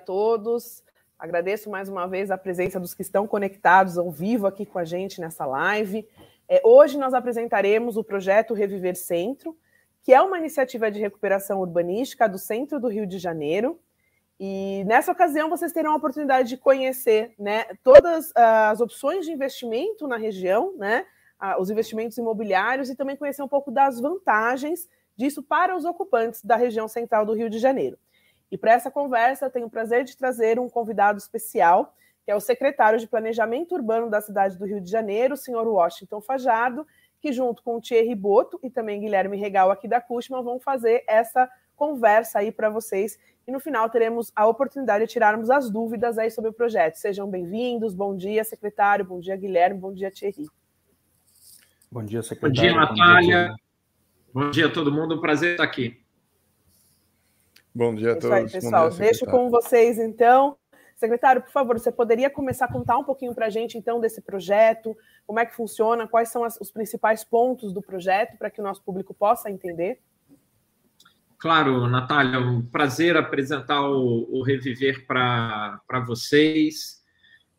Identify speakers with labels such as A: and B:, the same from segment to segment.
A: todos. Agradeço mais uma vez a presença dos que estão conectados ao vivo aqui com a gente nessa live. É, hoje nós apresentaremos o projeto Reviver Centro, que é uma iniciativa de recuperação urbanística do centro do Rio de Janeiro. E nessa ocasião vocês terão a oportunidade de conhecer né, todas as opções de investimento na região, né, os investimentos imobiliários e também conhecer um pouco das vantagens disso para os ocupantes da região central do Rio de Janeiro. E para essa conversa, eu tenho o prazer de trazer um convidado especial, que é o secretário de Planejamento Urbano da cidade do Rio de Janeiro, o senhor Washington Fajado, que junto com o Thierry Boto e também Guilherme Regal aqui da Cushman vão fazer essa conversa aí para vocês. E no final teremos a oportunidade de tirarmos as dúvidas aí sobre o projeto. Sejam bem-vindos. Bom dia, secretário. Bom dia, Guilherme. Bom dia, Thierry.
B: Bom dia, secretário. Bom dia, Natália. Bom dia, Bom dia a todo mundo. Um prazer estar aqui.
A: Bom dia a todos. Aí, pessoal. Dia, Deixo com vocês, então. Secretário, por favor, você poderia começar a contar um pouquinho para a gente, então, desse projeto, como é que funciona, quais são as, os principais pontos do projeto, para que o nosso público possa entender?
B: Claro, Natália, é um prazer apresentar o, o Reviver para vocês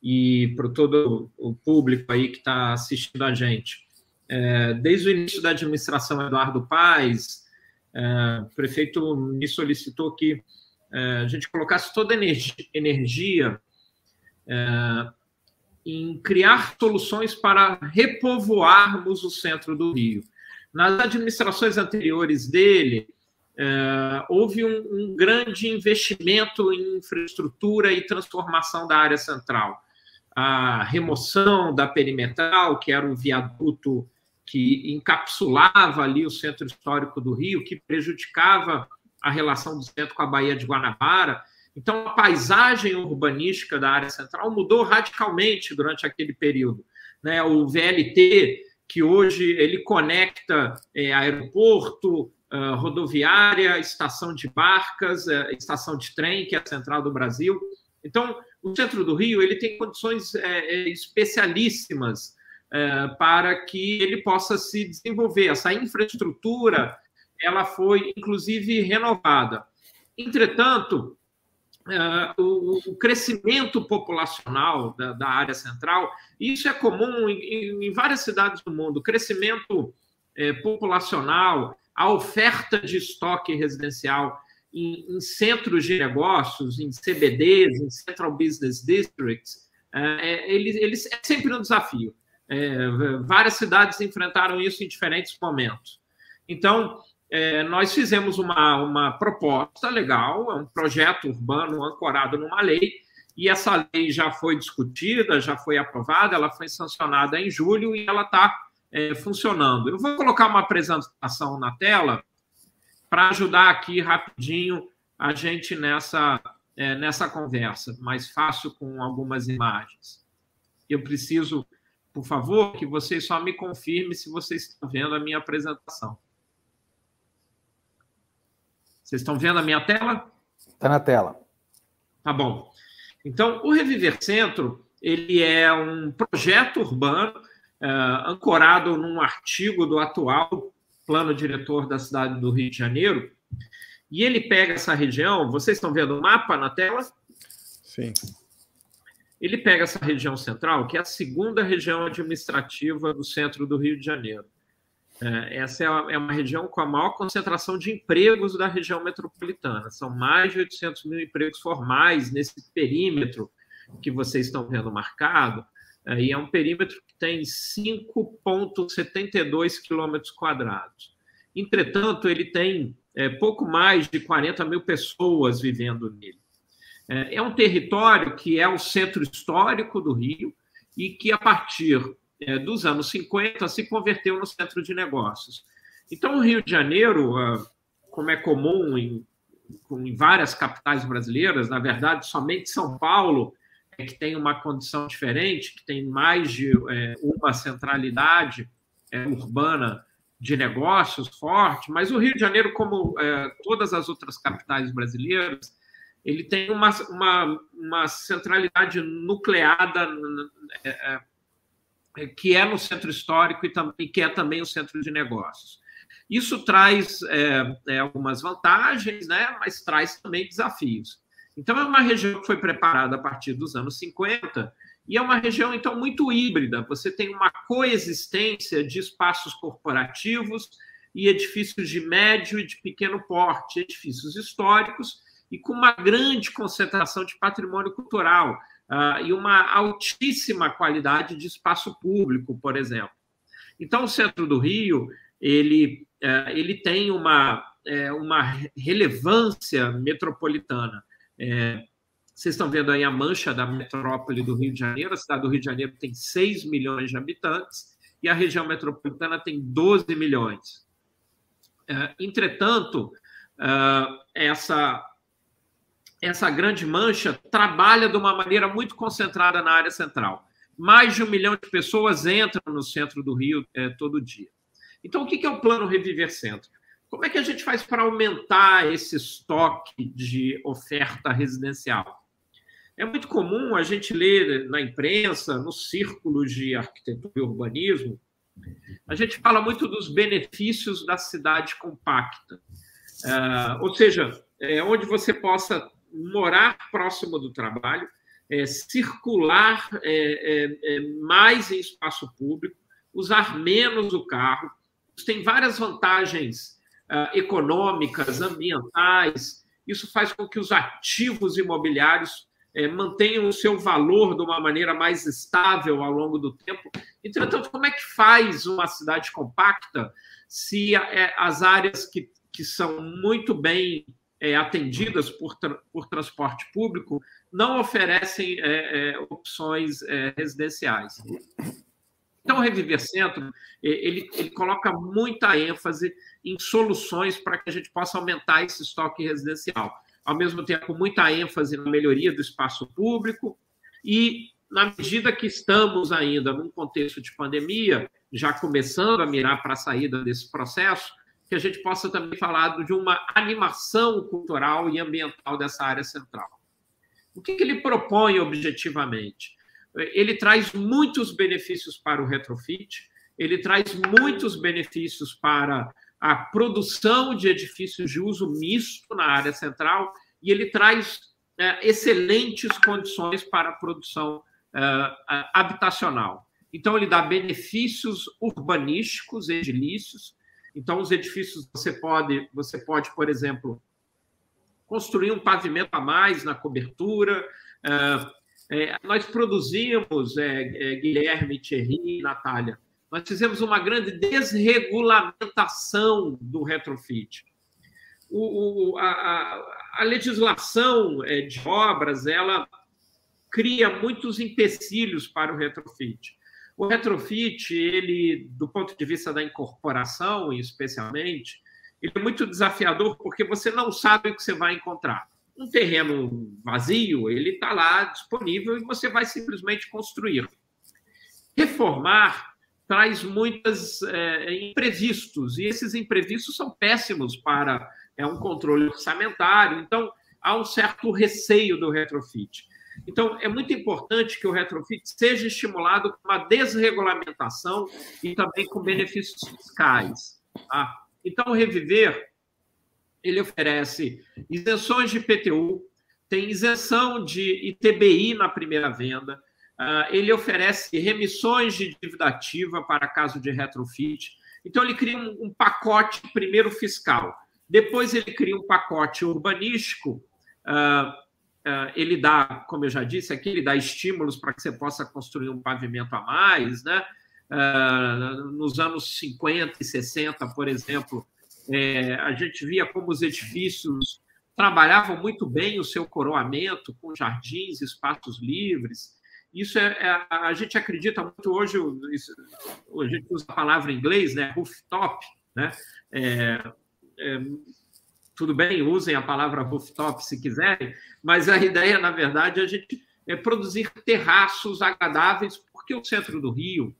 B: e para todo o público aí que está assistindo a gente. É, desde o início da administração Eduardo Paes, o prefeito me solicitou que é, a gente colocasse toda a energia, é, em criar soluções para repovoarmos o centro do Rio. Nas administrações anteriores dele, é, houve um, um, grande investimento em infraestrutura e transformação da área central. A remoção da perimetral, que era o viaduto que encapsulava ali o centro histórico do Rio, que prejudicava a relação do centro com a Baía de Guanabara. Então, a paisagem urbanística da área central mudou radicalmente durante aquele período. Né? O VLT, que hoje ele conecta é, aeroporto, uh, rodoviária, estação de barcas, uh, estação de trem, que é a central do Brasil. Então, o centro do Rio ele tem condições é, especialíssimas é, para que ele possa se desenvolver. Essa infraestrutura ela foi inclusive renovada. Entretanto, é, o, crescimento populacional da, área central, isso é comum em, várias cidades do mundo, o crescimento é, populacional, a oferta de estoque residencial em, centros de negócios, em CBDs, em Central Business Districts, ele, ele é sempre um desafio. É, várias cidades enfrentaram isso em diferentes momentos. Então, é, nós fizemos uma, uma proposta legal, é um projeto urbano ancorado numa lei, e essa lei já foi discutida, já foi aprovada, ela foi sancionada em julho e ela está é, funcionando. Eu vou colocar uma apresentação na tela para ajudar aqui rapidinho a gente nessa, é, nessa conversa, mais fácil com algumas imagens. Eu preciso por favor, que vocês só me confirmem se vocês estão vendo a minha apresentação. Vocês estão vendo a minha tela?
C: Está na tela.
B: Tá bom. Então, o Reviver Centro ele é um projeto urbano é, ancorado num artigo do atual plano diretor da cidade do Rio de Janeiro. E ele pega essa região. Vocês estão vendo o mapa na tela?
C: Sim.
B: Ele pega essa região central, que é a segunda região administrativa do centro do Rio de Janeiro. É, essa é, é uma região com a maior concentração de empregos da região metropolitana. São mais de 800 mil empregos formais nesse perímetro que vocês estão vendo marcado. É, e é um perímetro que tem 5,72 quilômetros quadrados. Entretanto, ele tem pouco mais de 40 mil pessoas vivendo nele. É, é um território que é o centro histórico do Rio e que, a partir é, dos anos 50, se converteu no centro de negócios. Então, o Rio de Janeiro, ah, como é comum em, várias capitais brasileiras, na verdade, somente São Paulo é que tem uma condição diferente, que tem mais de é, uma centralidade urbana de negócios forte, mas o Rio de Janeiro, como todas as outras capitais brasileiras, ele tem uma, uma, uma centralidade nucleada é, é, que é no centro histórico e também que é também o centro de negócios. Isso traz é, é, algumas vantagens, né, mas traz também desafios. Então, é uma região que foi preparada a partir dos anos 50 e é uma região, então, muito híbrida. Você tem uma coexistência de espaços corporativos e edifícios de médio e de pequeno porte, edifícios históricos e com uma grande concentração de patrimônio cultural uh, e uma altíssima qualidade de espaço público, por exemplo. Então, o centro do Rio ele, uh, ele tem uma, uh, uma relevância metropolitana. É, vocês estão vendo aí a mancha da metrópole do Rio de Janeiro. A cidade do Rio de Janeiro tem 6 milhões de habitantes e a região metropolitana tem 12 milhões. Entretanto, essa, essa grande mancha trabalha de uma maneira muito concentrada na área central. Mais de um milhão de pessoas entram no centro do Rio é, todo dia. Então, o que é o plano Reviver Centro? Como é que a gente faz para aumentar esse estoque de oferta residencial? É muito comum a gente ler na imprensa, nos círculos de arquitetura e urbanismo, a gente fala muito dos benefícios da cidade compacta. Uh, ou seja, é onde você possa morar próximo do trabalho, é, circular é, é, é mais em espaço público, usar menos o carro. Isso tem várias vantagens uh, econômicas, ambientais. Isso faz com que os ativos imobiliários é, mantenham o seu valor de uma maneira mais estável ao longo do tempo. Entretanto, como é que faz uma cidade compacta se as áreas que, que são muito bem é, atendidas por, tra por transporte público não oferecem é, é, opções é, residenciais? Então, o Reviver Centro, ele, ele coloca muita ênfase em soluções para que a gente possa aumentar esse estoque residencial ao mesmo tempo, muita ênfase na melhoria do espaço público e, na medida que estamos ainda num contexto de pandemia, já começando a mirar para a saída desse processo, que a gente possa também falar de uma animação cultural e ambiental dessa área central. O que, que ele propõe objetivamente? Ele traz muitos benefícios para o retrofit, ele traz muitos benefícios para a produção de edifícios de uso misto na área central e ele traz é, excelentes condições para a produção é, habitacional. Então, ele dá benefícios urbanísticos, edilícios. Então, os edifícios você pode, você pode, por exemplo, construir um pavimento a mais na cobertura. É, é, nós produzimos, é, é, Guilherme, Thierry, Natália, nós fizemos uma grande desregulamentação do retrofit. O, o, a, a, legislação é, de obras ela cria muitos empecilhos para o retrofit. O retrofit, ele, do ponto de vista da incorporação, especialmente, ele é muito desafiador porque você não sabe o que você vai encontrar. Um terreno vazio, ele está lá disponível e você vai simplesmente construir. Reformar traz muitos é, imprevistos, e esses imprevistos são péssimos para é, um controle orçamentário, então há um certo receio do retrofit. Então, é muito importante que o retrofit seja estimulado com uma desregulamentação e também com benefícios fiscais. Tá? Então, o Reviver ele oferece isenções de PTU, tem isenção de ITBI na primeira venda, ah, ele oferece remissões de dívida ativa para caso de retrofit. Então, ele cria um, um pacote, primeiro fiscal, depois ele cria um pacote urbanístico. Uh, ele dá, como eu já disse aqui, ele dá estímulos para que você possa construir um pavimento a mais. Né? Uh, nos anos 50 e 60, por exemplo, é, a gente via como os edifícios trabalhavam muito bem o seu coroamento, com jardins, espaços livres. Isso é, é, a gente acredita muito hoje, a gente usa a palavra em inglês, né, rooftop, né? É, é, tudo bem, usem a palavra rooftop se quiserem, mas a ideia, na verdade, é a gente é produzir terraços agradáveis, porque o centro do Rio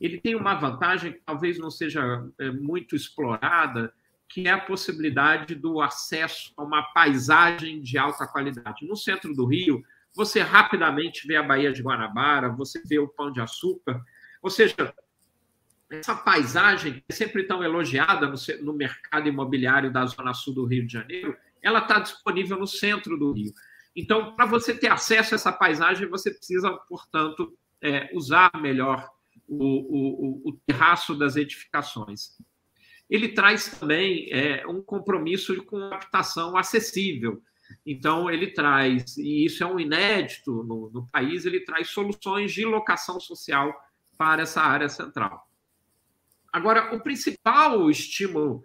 B: ele tem uma vantagem que talvez não seja é, muito explorada, que é a possibilidade do acesso a uma paisagem de alta qualidade. No centro do Rio, você rapidamente vê a Baía de Guanabara, você vê o Pão de Açúcar, ou seja, essa paisagem que é sempre tão elogiada no, no mercado imobiliário da Zona Sul do Rio de Janeiro, ela está disponível no centro do Rio. Então, para você ter acesso a essa paisagem, você precisa, portanto, é, usar melhor o, o, o, terraço das edificações. Ele traz também é, um compromisso com habitação acessível. Então, ele traz, e isso é um inédito no, no país, ele traz soluções de locação social para essa área central. Agora, o principal estímulo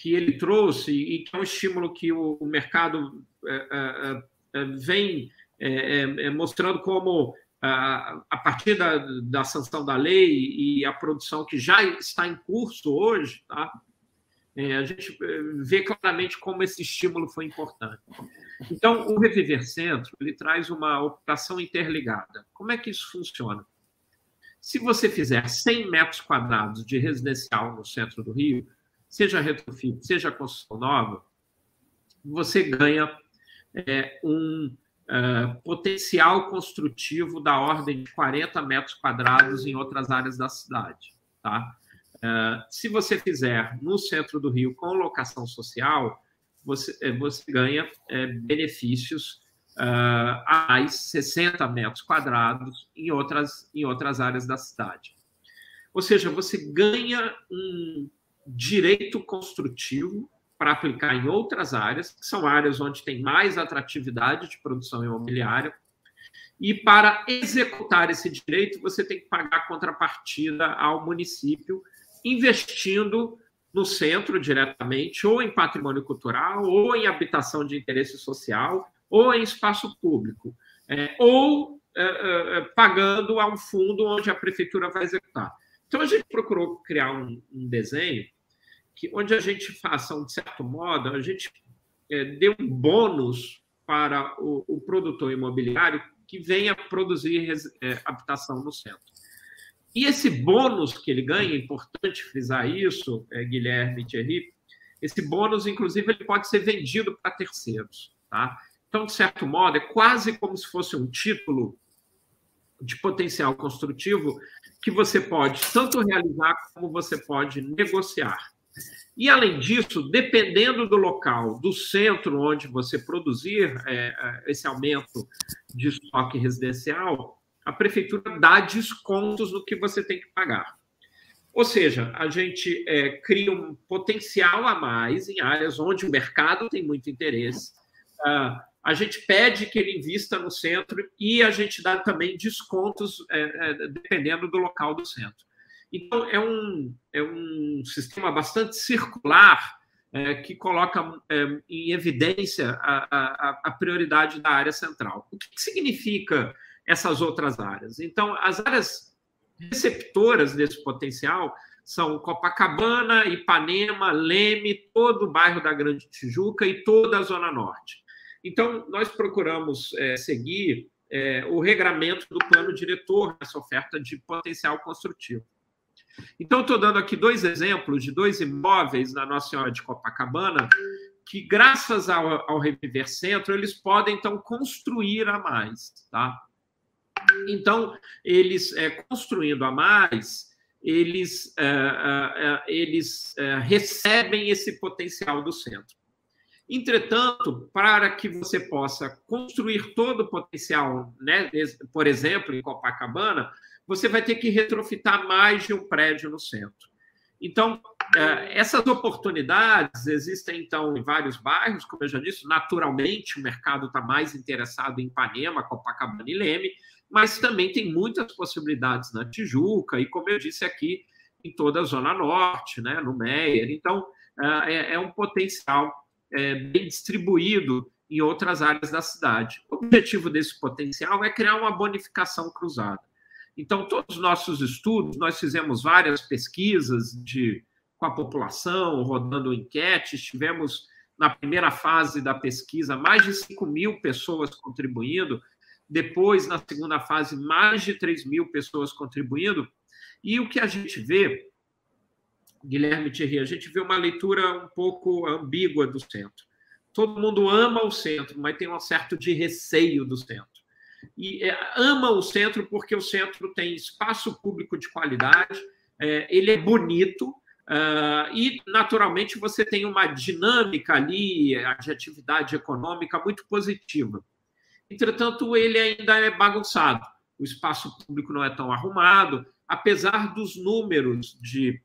B: que ele trouxe, e que é um estímulo que o, o mercado é, é, é vem é, é, mostrando como, a partir da, da sanção da lei e a produção que já está em curso hoje, tá? a gente vê claramente como esse estímulo foi importante. Então, o Reviver Centro ele traz uma operação interligada. Como é que isso funciona? Se você fizer 100 metros quadrados de residencial no centro do Rio, seja retrofit, seja construção nova, você ganha é, um uh, potencial construtivo da ordem de 40 metros quadrados em outras áreas da cidade. Tá? Uh, se você fizer no centro do Rio com locação social, você, é, você ganha é, benefícios a mais 60 metros quadrados em outras, em outras áreas da cidade. Ou seja, você ganha um direito construtivo para aplicar em outras áreas, que são áreas onde tem mais atratividade de produção imobiliária. E para executar esse direito, você tem que pagar contrapartida ao município, investindo no centro diretamente, ou em patrimônio cultural, ou em habitação de interesse social, ou em espaço público, é, ou é, é, é, pagando a um fundo onde a prefeitura vai executar. Então, a gente procurou criar um, um desenho que, onde a gente faça, de certo modo, a gente é, dê um bônus para o, o, produtor imobiliário que venha produzir é, habitação no centro. E esse bônus que ele ganha, é importante frisar isso, é, Guilherme Thierry, esse bônus, inclusive, ele pode ser vendido para terceiros. Tá? Então, de certo modo, é quase como se fosse um título de potencial construtivo que você pode tanto realizar como você pode negociar. E, além disso, dependendo do local, do centro onde você produzir é, é esse aumento de estoque residencial, a prefeitura dá descontos no que você tem que pagar. Ou seja, a gente é, cria um potencial a mais em áreas onde o mercado tem muito interesse. Uh, a gente pede que ele invista no centro e a gente dá também descontos é, é, dependendo do local do centro. Então, é um, é um sistema bastante circular é, que coloca é, em evidência a, a, a, prioridade da área central. O que, que significa essas outras áreas? Então, as áreas receptoras desse potencial são Copacabana, Ipanema, Leme, todo o bairro da Grande Tijuca e toda a Zona Norte. Então, nós procuramos é, seguir é, o regramento do plano diretor nessa oferta de potencial construtivo. Então, estou dando aqui dois exemplos de dois imóveis na Nossa Senhora de Copacabana, que, graças ao, ao Reviver Centro, eles podem, então, construir a mais. Tá? Então, eles, é, construindo a mais, eles, é, é, é eles é, recebem esse potencial do centro. Entretanto, para que você possa construir todo o potencial, né, por exemplo, em Copacabana, você vai ter que retrofitar mais de um prédio no centro. Então, é, essas oportunidades existem, então, em vários bairros, como eu já disse, naturalmente o mercado está mais interessado em Ipanema, Copacabana e Leme, mas também tem muitas possibilidades na Tijuca e, como eu disse aqui, em toda a Zona Norte, né, no Meier. Então, é, é um potencial é, bem distribuído em outras áreas da cidade. O objetivo desse potencial é criar uma bonificação cruzada. Então, todos os nossos estudos, nós fizemos várias pesquisas de, com a população, rodando enquetes, tivemos na primeira fase da pesquisa mais de 5 mil pessoas contribuindo, depois, na segunda fase, mais de 3 mil pessoas contribuindo, e o que a gente vê Guilherme Thierry, a gente vê uma leitura um pouco ambígua do centro. Todo mundo ama o centro, mas tem um certo de receio do centro. E é, ama o centro porque o centro tem espaço público de qualidade, é, ele é bonito, Uh, e, naturalmente, você tem uma dinâmica ali de atividade econômica muito positiva. Entretanto, ele ainda é bagunçado. O espaço público não é tão arrumado, apesar dos números de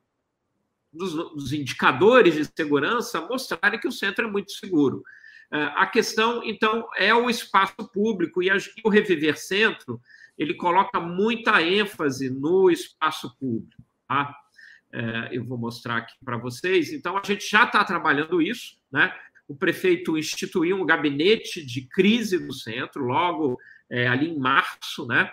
B: dos, dos indicadores de segurança mostrarem que o centro é muito seguro. Uh, a questão, então, é o espaço público e, o Reviver Centro ele coloca muita ênfase no espaço público. Tá? É, eu vou mostrar aqui para vocês. Então, a gente já está trabalhando isso, né? O prefeito instituiu um gabinete de crise do centro, logo é, ali em março, né?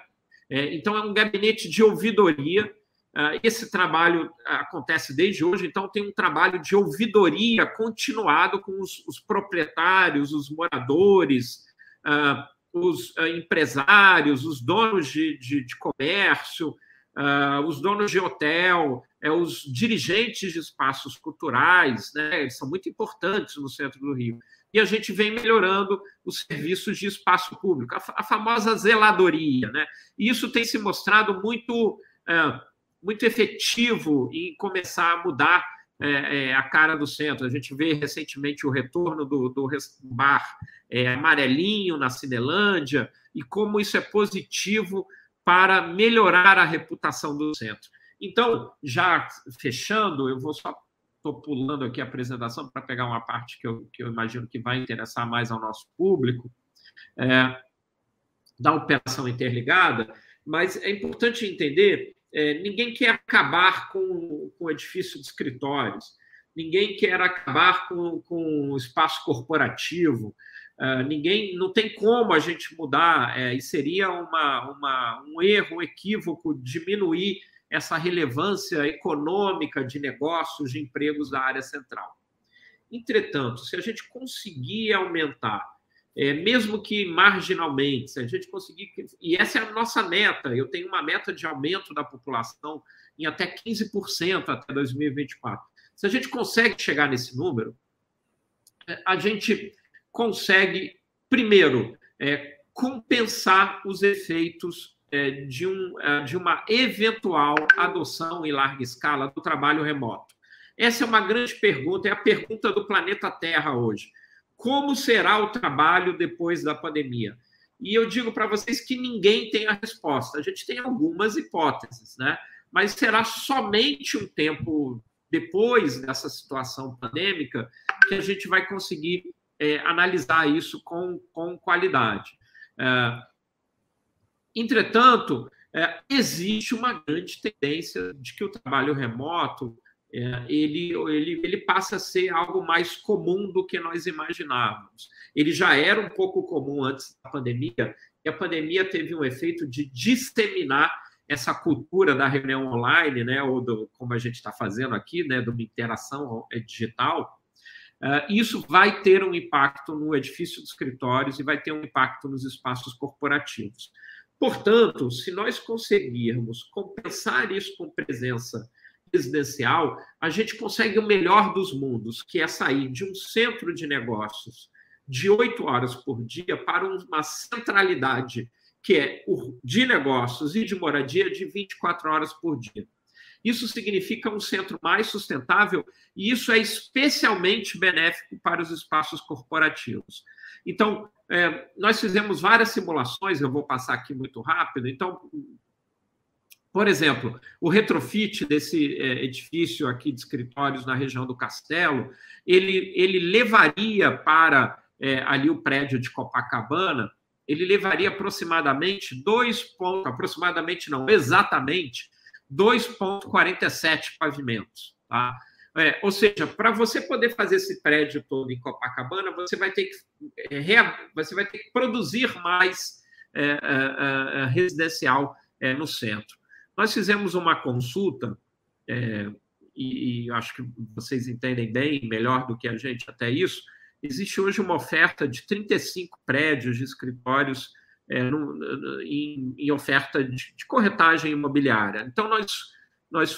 B: É, então, é um gabinete de ouvidoria. É, esse trabalho acontece desde hoje, então, tem um trabalho de ouvidoria continuado com os, os proprietários, os moradores, uh, os empresários, os donos de, de, de comércio, os donos de hotel, é, os dirigentes de espaços culturais, né, são muito importantes no centro do Rio. E a gente vem melhorando os serviços de espaço público, a, a famosa zeladoria. Né? E isso tem se mostrado muito, muito efetivo em começar a mudar é, é, a cara do centro. A gente vê recentemente o retorno do, do bar é, amarelinho na Cinelândia e como isso é positivo para melhorar a reputação do centro. Então, já fechando, eu vou só estou pulando aqui a apresentação para pegar uma parte que eu, que eu imagino que vai interessar mais ao nosso público, é, da operação interligada, mas é importante entender, é, ninguém quer acabar com, com o edifício de escritórios, ninguém quer acabar com, com o espaço corporativo, Uh, ninguém não tem como a gente mudar. É, e seria uma, uma, um erro, um equívoco diminuir essa relevância econômica de negócios, de empregos da área central. Entretanto, se a gente conseguir aumentar, é, mesmo que marginalmente, se a gente conseguir. E essa é a nossa meta, eu tenho uma meta de aumento da população em até 15% até 2024. Se a gente consegue chegar nesse número, é, a gente consegue, primeiro, é, compensar os efeitos é, de, um, é, de uma eventual adoção em larga escala do trabalho remoto? Essa é uma grande pergunta, é a pergunta do planeta Terra hoje. Como será o trabalho depois da pandemia? E eu digo para vocês que ninguém tem a resposta. A gente tem algumas hipóteses, né? Mas será somente um tempo depois dessa situação pandêmica que a gente vai conseguir é, analisar isso com, com qualidade. É, Entretanto, é, existe uma grande tendência de que o trabalho remoto é, ele, ele, ele passa a ser algo mais comum do que nós imaginávamos. Ele já era um pouco comum antes da pandemia, e a pandemia teve um efeito de disseminar essa cultura da reunião online, né, ou do, como a gente está fazendo aqui, né, de uma interação é, digital. Uh, isso vai ter um impacto no edifício de escritórios e vai ter um impacto nos espaços corporativos. Portanto, se nós conseguirmos compensar isso com presença residencial, a gente consegue o melhor dos mundos, que é sair de um centro de negócios de oito horas por dia para uma centralidade, que é de negócios e de moradia de 24 horas por dia. Isso significa um centro mais sustentável e isso é especialmente benéfico para os espaços corporativos. Então, é, nós fizemos várias simulações, eu vou passar aqui muito rápido. Então, por exemplo, o retrofit desse é, edifício aqui de escritórios na região do Castelo, ele, ele levaria para é, ali o prédio de Copacabana, ele levaria aproximadamente dois pontos, aproximadamente não, exatamente 2,47 pavimentos. Tá? É, ou seja, para você poder fazer esse prédio todo em Copacabana, você vai ter que, é, você vai ter que produzir mais é, é, residencial no centro. Nós fizemos uma consulta, e, e acho que vocês entendem bem, melhor do que a gente até isso, existe hoje uma oferta de 35 prédios de escritórios no, em, em, oferta de, de corretagem imobiliária. Então, nós, nós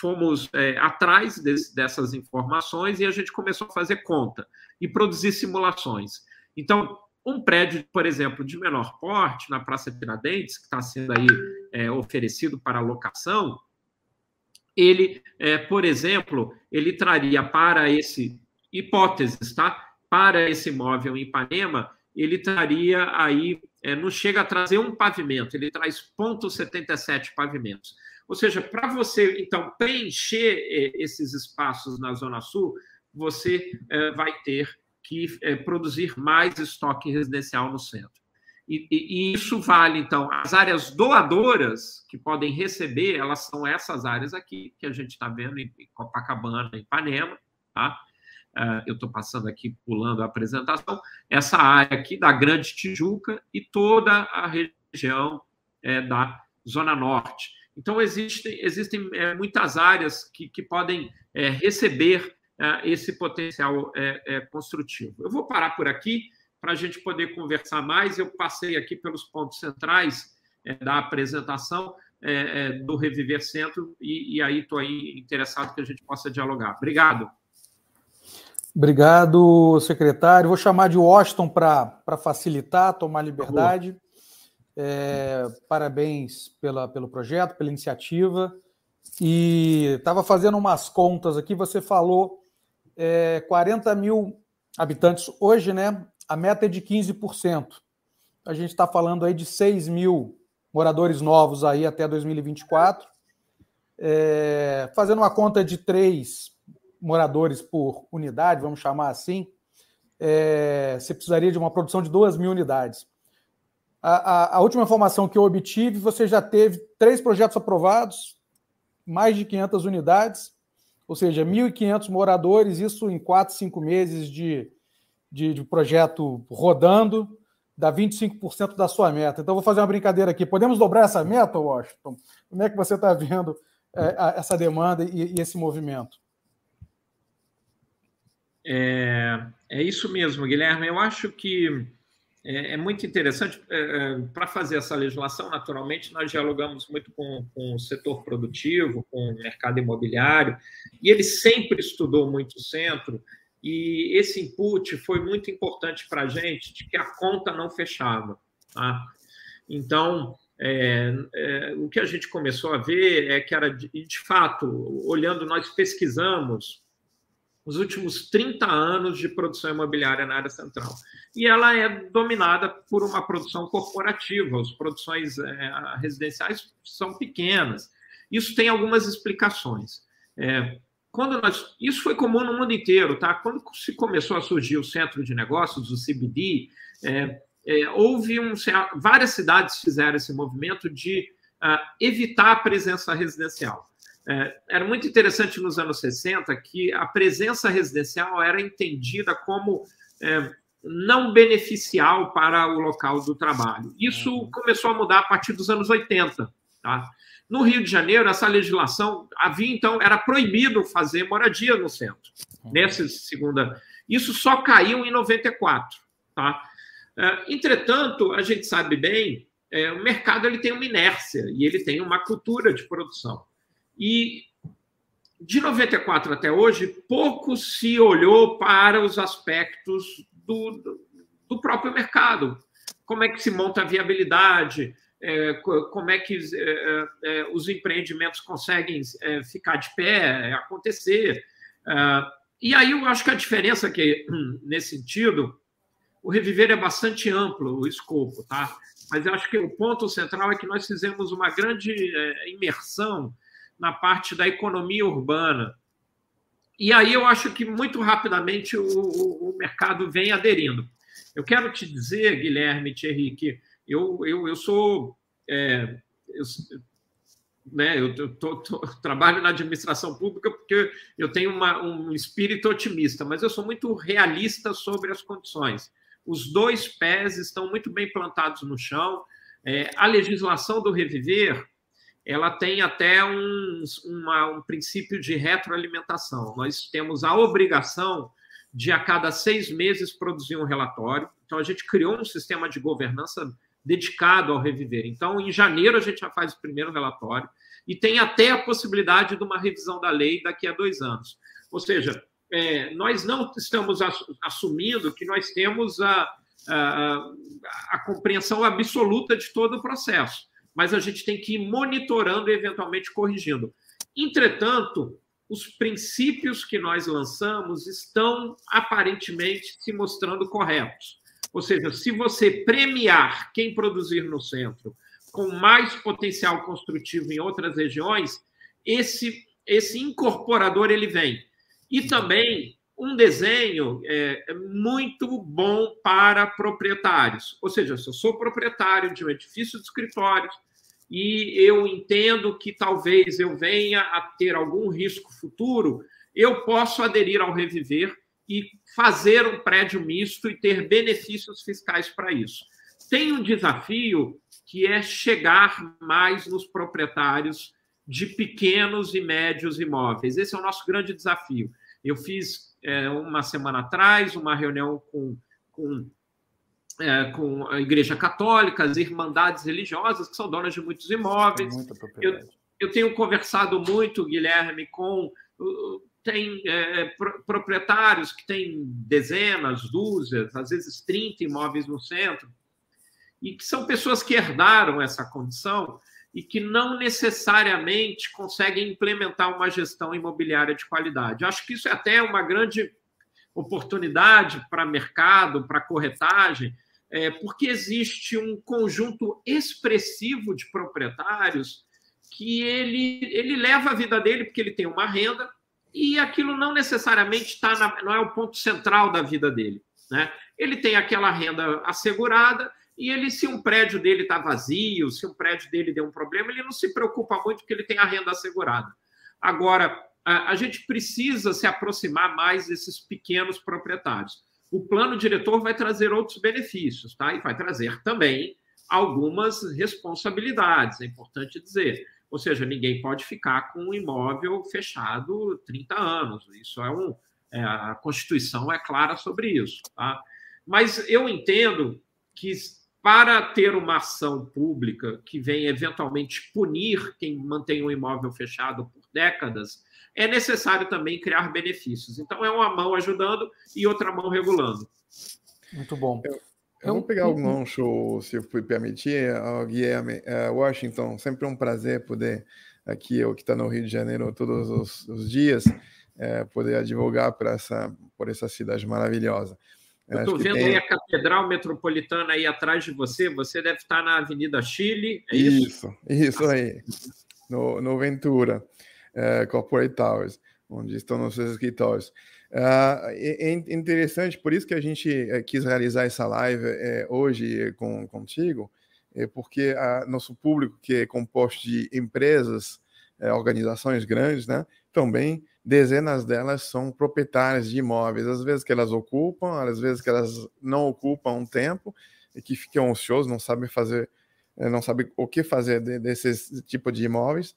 B: fomos é, atrás dessas informações e a gente começou a fazer conta e produzir simulações. Então, um prédio, por exemplo, de menor porte, na Praça Tiradentes, que está sendo aí é, oferecido para locação, ele, é, por exemplo, ele traria para esse hipóteses, tá? Para esse imóvel em Ipanema, ele traria aí, é, não chega a trazer um pavimento, ele traz 0,77 pavimentos. Ou seja, para você, então, preencher é, esses espaços na Zona Sul, você é, vai ter que é, produzir mais estoque residencial no centro. E, e, e, isso vale, então, as áreas doadoras que podem receber, elas são essas áreas aqui que a gente está vendo em Copacabana, em Ipanema, tá? Uh, eu estou passando aqui, pulando a apresentação, essa área aqui da Grande Tijuca e toda a região é, da Zona Norte. Então, existem, existem é, muitas áreas que, que podem é, receber esse potencial é, é, construtivo. Eu vou parar por aqui para a gente poder conversar mais. Eu passei aqui pelos pontos centrais da apresentação do Reviver Centro e, e aí estou aí interessado que a gente possa dialogar. Obrigado.
C: Obrigado, secretário. Vou chamar de Washington para facilitar, tomar liberdade. É, parabéns pela, pelo projeto, pela iniciativa. E estava fazendo umas contas aqui, você falou é, 40 mil habitantes hoje, né? A meta é de 15%. A gente está falando aí de 6 mil moradores novos aí até 2024. É, fazendo uma conta de três moradores por unidade, vamos chamar assim, é, você precisaria de uma produção de 2 mil unidades. A, a, a, última informação que eu obtive, você já teve três projetos aprovados, mais de 500 unidades, ou seja, 1.500 moradores, isso em 4, 5 meses de, de, de projeto rodando, dá 25% da sua meta. Então, vou fazer uma brincadeira aqui. Podemos dobrar essa meta, Washington? Como é que você está vendo é, essa demanda e, e esse movimento?
B: É, é isso mesmo, Guilherme. Eu acho que é, é muito interessante. É, é, para fazer essa legislação, naturalmente, nós dialogamos muito com, com, o setor produtivo, com o mercado imobiliário, e ele sempre estudou muito o centro, e esse input foi muito importante para a gente, de que a conta não fechava. Tá? Então, é, é, o que a gente começou a ver é que era, de, de fato, olhando, nós pesquisamos os últimos 30 anos de produção imobiliária na área central. E ela é dominada por uma produção corporativa, as produções é, residenciais são pequenas. Isso tem algumas explicações. É, quando nós, isso foi comum no mundo inteiro, tá? Quando se começou a surgir o centro de negócios, o CBD, é, é, houve um, várias cidades fizeram esse movimento de uh, evitar a presença residencial. É, era muito interessante nos anos 60 que a presença residencial era entendida como é, não beneficial para o local do trabalho. Isso uhum. começou a mudar a partir dos anos 80. Tá? No Rio de Janeiro, essa legislação havia, então, era proibido fazer moradia no centro. Uhum. Nessa segunda. Isso só caiu em 94. Tá? É, entretanto, a gente sabe bem, é, o mercado ele tem uma inércia e ele tem uma cultura de produção. E de 94 até hoje, pouco se olhou para os aspectos do, do, próprio mercado. Como é que se monta a viabilidade, é, como é que é, é, os empreendimentos conseguem é, ficar de pé, acontecer. É, e aí eu acho que a diferença que, nesse sentido, o Reviver é bastante amplo o escopo, tá? Mas eu acho que o ponto central é que nós fizemos uma grande é, imersão na parte da economia urbana. E aí eu acho que muito rapidamente o, o mercado vem aderindo. Eu quero te dizer, Guilherme Thierry, que eu, eu, eu sou. É, eu, né, eu tô, tô, trabalho na administração pública porque eu tenho uma, um espírito otimista, mas eu sou muito realista sobre as condições. Os dois pés estão muito bem plantados no chão. É, a legislação do Reviver ela tem até um, uma, um princípio de retroalimentação. Nós temos a obrigação de, a cada seis meses, produzir um relatório. Então, a gente criou um sistema de governança dedicado ao reviver. Então, em janeiro, a gente já faz o primeiro relatório e tem até a possibilidade de uma revisão da lei daqui a dois anos. Ou seja, é, nós não estamos assumindo que nós temos a, a, a compreensão absoluta de todo o processo mas a gente tem que ir monitorando e eventualmente corrigindo. Entretanto, os princípios que nós lançamos estão aparentemente se mostrando corretos. Ou seja, se você premiar quem produzir no centro com mais potencial construtivo em outras regiões, esse esse incorporador ele vem. E também um desenho é, é, muito bom para proprietários. Ou seja, se eu sou proprietário de um edifício de escritórios e eu entendo que talvez eu venha a ter algum risco futuro, eu posso aderir ao Reviver e fazer um prédio misto e ter benefícios fiscais para isso. Tem um desafio que é chegar mais nos proprietários de pequenos e médios imóveis. Esse é o nosso grande desafio. Eu fiz é, uma semana atrás uma reunião com, com, é, com a Igreja Católica, as Irmandades Religiosas, que são donas de muitos imóveis. Eu, eu, tenho conversado muito, Guilherme, com. Tem é, proprietários que têm dezenas, dúzias, às vezes 30 imóveis no centro, e que são pessoas que herdaram essa condição e que não necessariamente conseguem implementar uma gestão imobiliária de qualidade. Acho que isso é até uma grande oportunidade para mercado, para corretagem, é, porque existe um conjunto expressivo de proprietários que ele, ele leva a vida dele porque ele tem uma renda e aquilo não necessariamente está não é o ponto central da vida dele. Né? Ele tem aquela renda assegurada e ele, se um prédio dele está vazio, se um prédio dele deu um problema, ele não se preocupa muito porque ele tem a renda assegurada. Agora, a, gente precisa se aproximar mais desses pequenos proprietários. O plano diretor vai trazer outros benefícios, tá? E vai trazer também algumas responsabilidades, é importante dizer. Ou seja, ninguém pode ficar com um imóvel fechado 30 anos. Isso é um. É, a Constituição é clara sobre isso, tá? Mas eu entendo que para ter uma ação pública que vem eventualmente punir quem mantém um imóvel fechado por décadas, é necessário também criar benefícios. Então, é uma mão ajudando e outra mão regulando.
C: Muito bom.
D: Eu, eu vou pegar um gancho, se me permitir, Guilherme. Uh, Washington, sempre um prazer poder, aqui, eu que está no Rio de Janeiro todos os, os dias, uh, poder advogar por essa, por essa cidade maravilhosa.
B: Eu estou vendo tem... aí a Catedral Metropolitana aí atrás de você. Você deve estar na Avenida Chile.
D: É isso, isso, isso aí. No, no Ventura uh, Corporate Towers, onde estão nossos escritórios. Uh, é, é, interessante, por isso que a gente uh, quis realizar essa live uh, hoje com, contigo, é porque nosso público, que é composto de empresas, organizações grandes, né, também dezenas delas são proprietárias de imóveis, às vezes que elas ocupam, às vezes que elas não ocupam um tempo e que ficam ociosos, não sabem fazer, eh, não sabem o que fazer desses tipo de imóveis.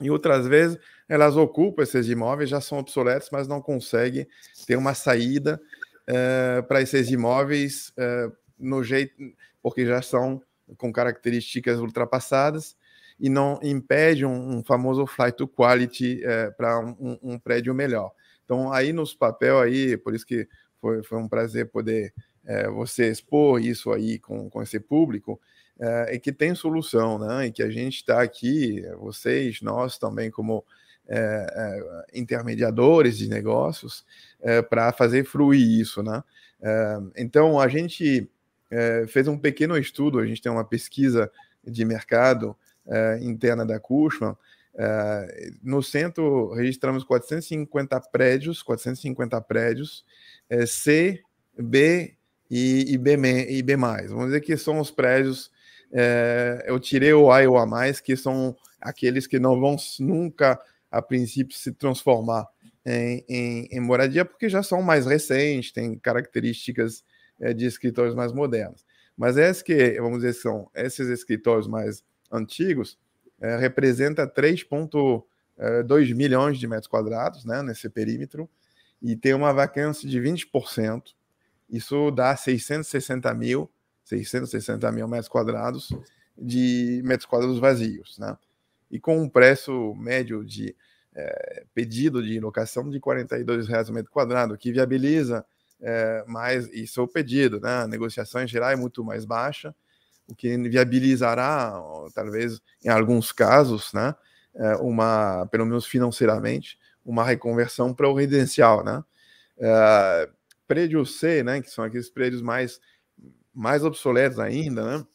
D: E outras vezes elas ocupam esses imóveis, já são obsoletos, mas não conseguem ter uma saída uh, para esses imóveis uh, no jeito, porque já são com características ultrapassadas e não impede um, um famoso flight to quality é, para um, um, prédio melhor. Então, aí nos papel aí, por isso que foi, foi um prazer poder é, você expor isso aí com, com esse público, é, que tem solução, né? E que a gente está aqui, vocês, nós também como é, é, intermediadores de negócios, é, para fazer fruir isso, né? então, a gente fez um pequeno estudo, a gente tem uma pesquisa de mercado uh, interna da Cushman, uh, no centro registramos 450 prédios, 450 prédios, uh, C, B e, e, B, e B+. Vamos dizer que são os prédios, eu tirei o A e o A+, que são aqueles que não vão nunca, a princípio, se transformar em, em, em moradia, porque já são mais recentes, têm características de escritórios mais modernos. Mas esses que, vamos dizer, são esses escritórios mais antigos, é, representa 3,2 é, milhões de metros quadrados né, nesse perímetro e tem uma vacância de 20%. Isso dá 660 mil, 660 mil metros quadrados de metros quadrados vazios, né? E com um preço médio de é, pedido de locação de 42 reais o metro quadrado, que viabiliza é, mais isso é o pedido, né? A negociação em geral é muito mais baixa o que viabilizará, talvez em alguns casos, né, é, uma, pelo menos financeiramente, uma reconversão para o residencial, né? É, prédio C, né, que são aqueles prédios mais, mais obsoletos ainda, né?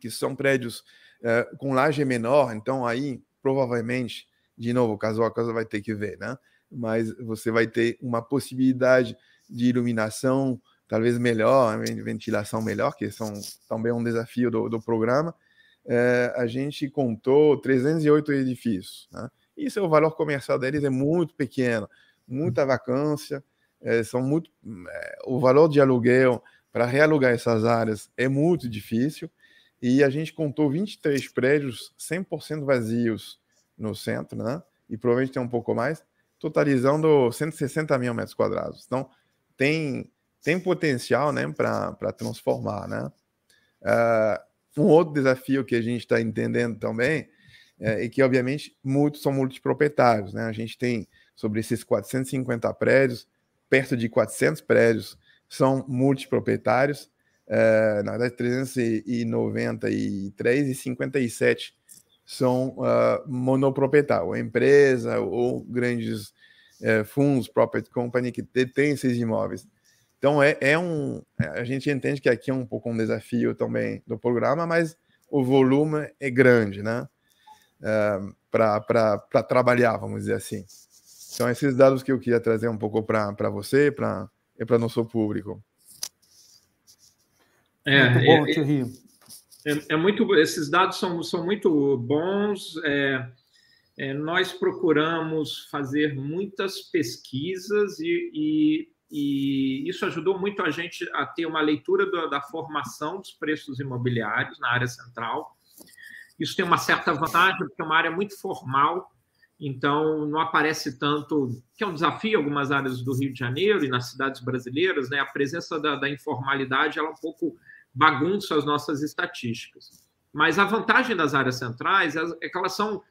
D: Que são prédios é, com laje menor, então aí provavelmente, de novo, caso a casa vai ter que ver, né? Mas você vai ter uma possibilidade de iluminação talvez melhor, ventilação melhor, que são também um desafio do, do programa. É, a gente contou 308 edifícios. Né? Isso é o valor comercial deles é muito pequeno, muita vacância, é, são muito é, o valor de aluguel para realugar essas áreas é muito difícil. E a gente contou 23 prédios 100% vazios no centro, né? E provavelmente tem um pouco mais, totalizando 160 mil metros quadrados. Então, tem, tem potencial né, para transformar. Né? Uh, um outro desafio que a gente está entendendo também é, é, que, obviamente, muitos são multiproprietários. Né? A gente tem, sobre esses 450 prédios, perto de 400 prédios são multiproprietários. Uh, na verdade, 393 e 57 são uh, monoproprietários, ou empresa ou grandes é, fundos, property company, que detêm esses imóveis. Então, é, é um. É, a gente entende que aqui é um pouco um desafio também do programa, mas o volume é grande, né? É, para trabalhar, vamos dizer assim. Então, esses dados que eu queria trazer um pouco para você pra, e para nosso público.
B: É, muito bom, é, é, é, muito, esses dados são, são muito bons. É, é, nós procuramos fazer muitas pesquisas e, e, e, isso ajudou muito a gente a ter uma leitura da, da formação dos preços imobiliários na área central. Isso tem uma certa vantagem, porque é uma área muito formal, então não aparece tanto, que é um desafio em algumas áreas do Rio de Janeiro e nas cidades brasileiras, né? A presença da, da informalidade ela um pouco bagunça as nossas estatísticas. Mas a vantagem das áreas centrais é, é que elas são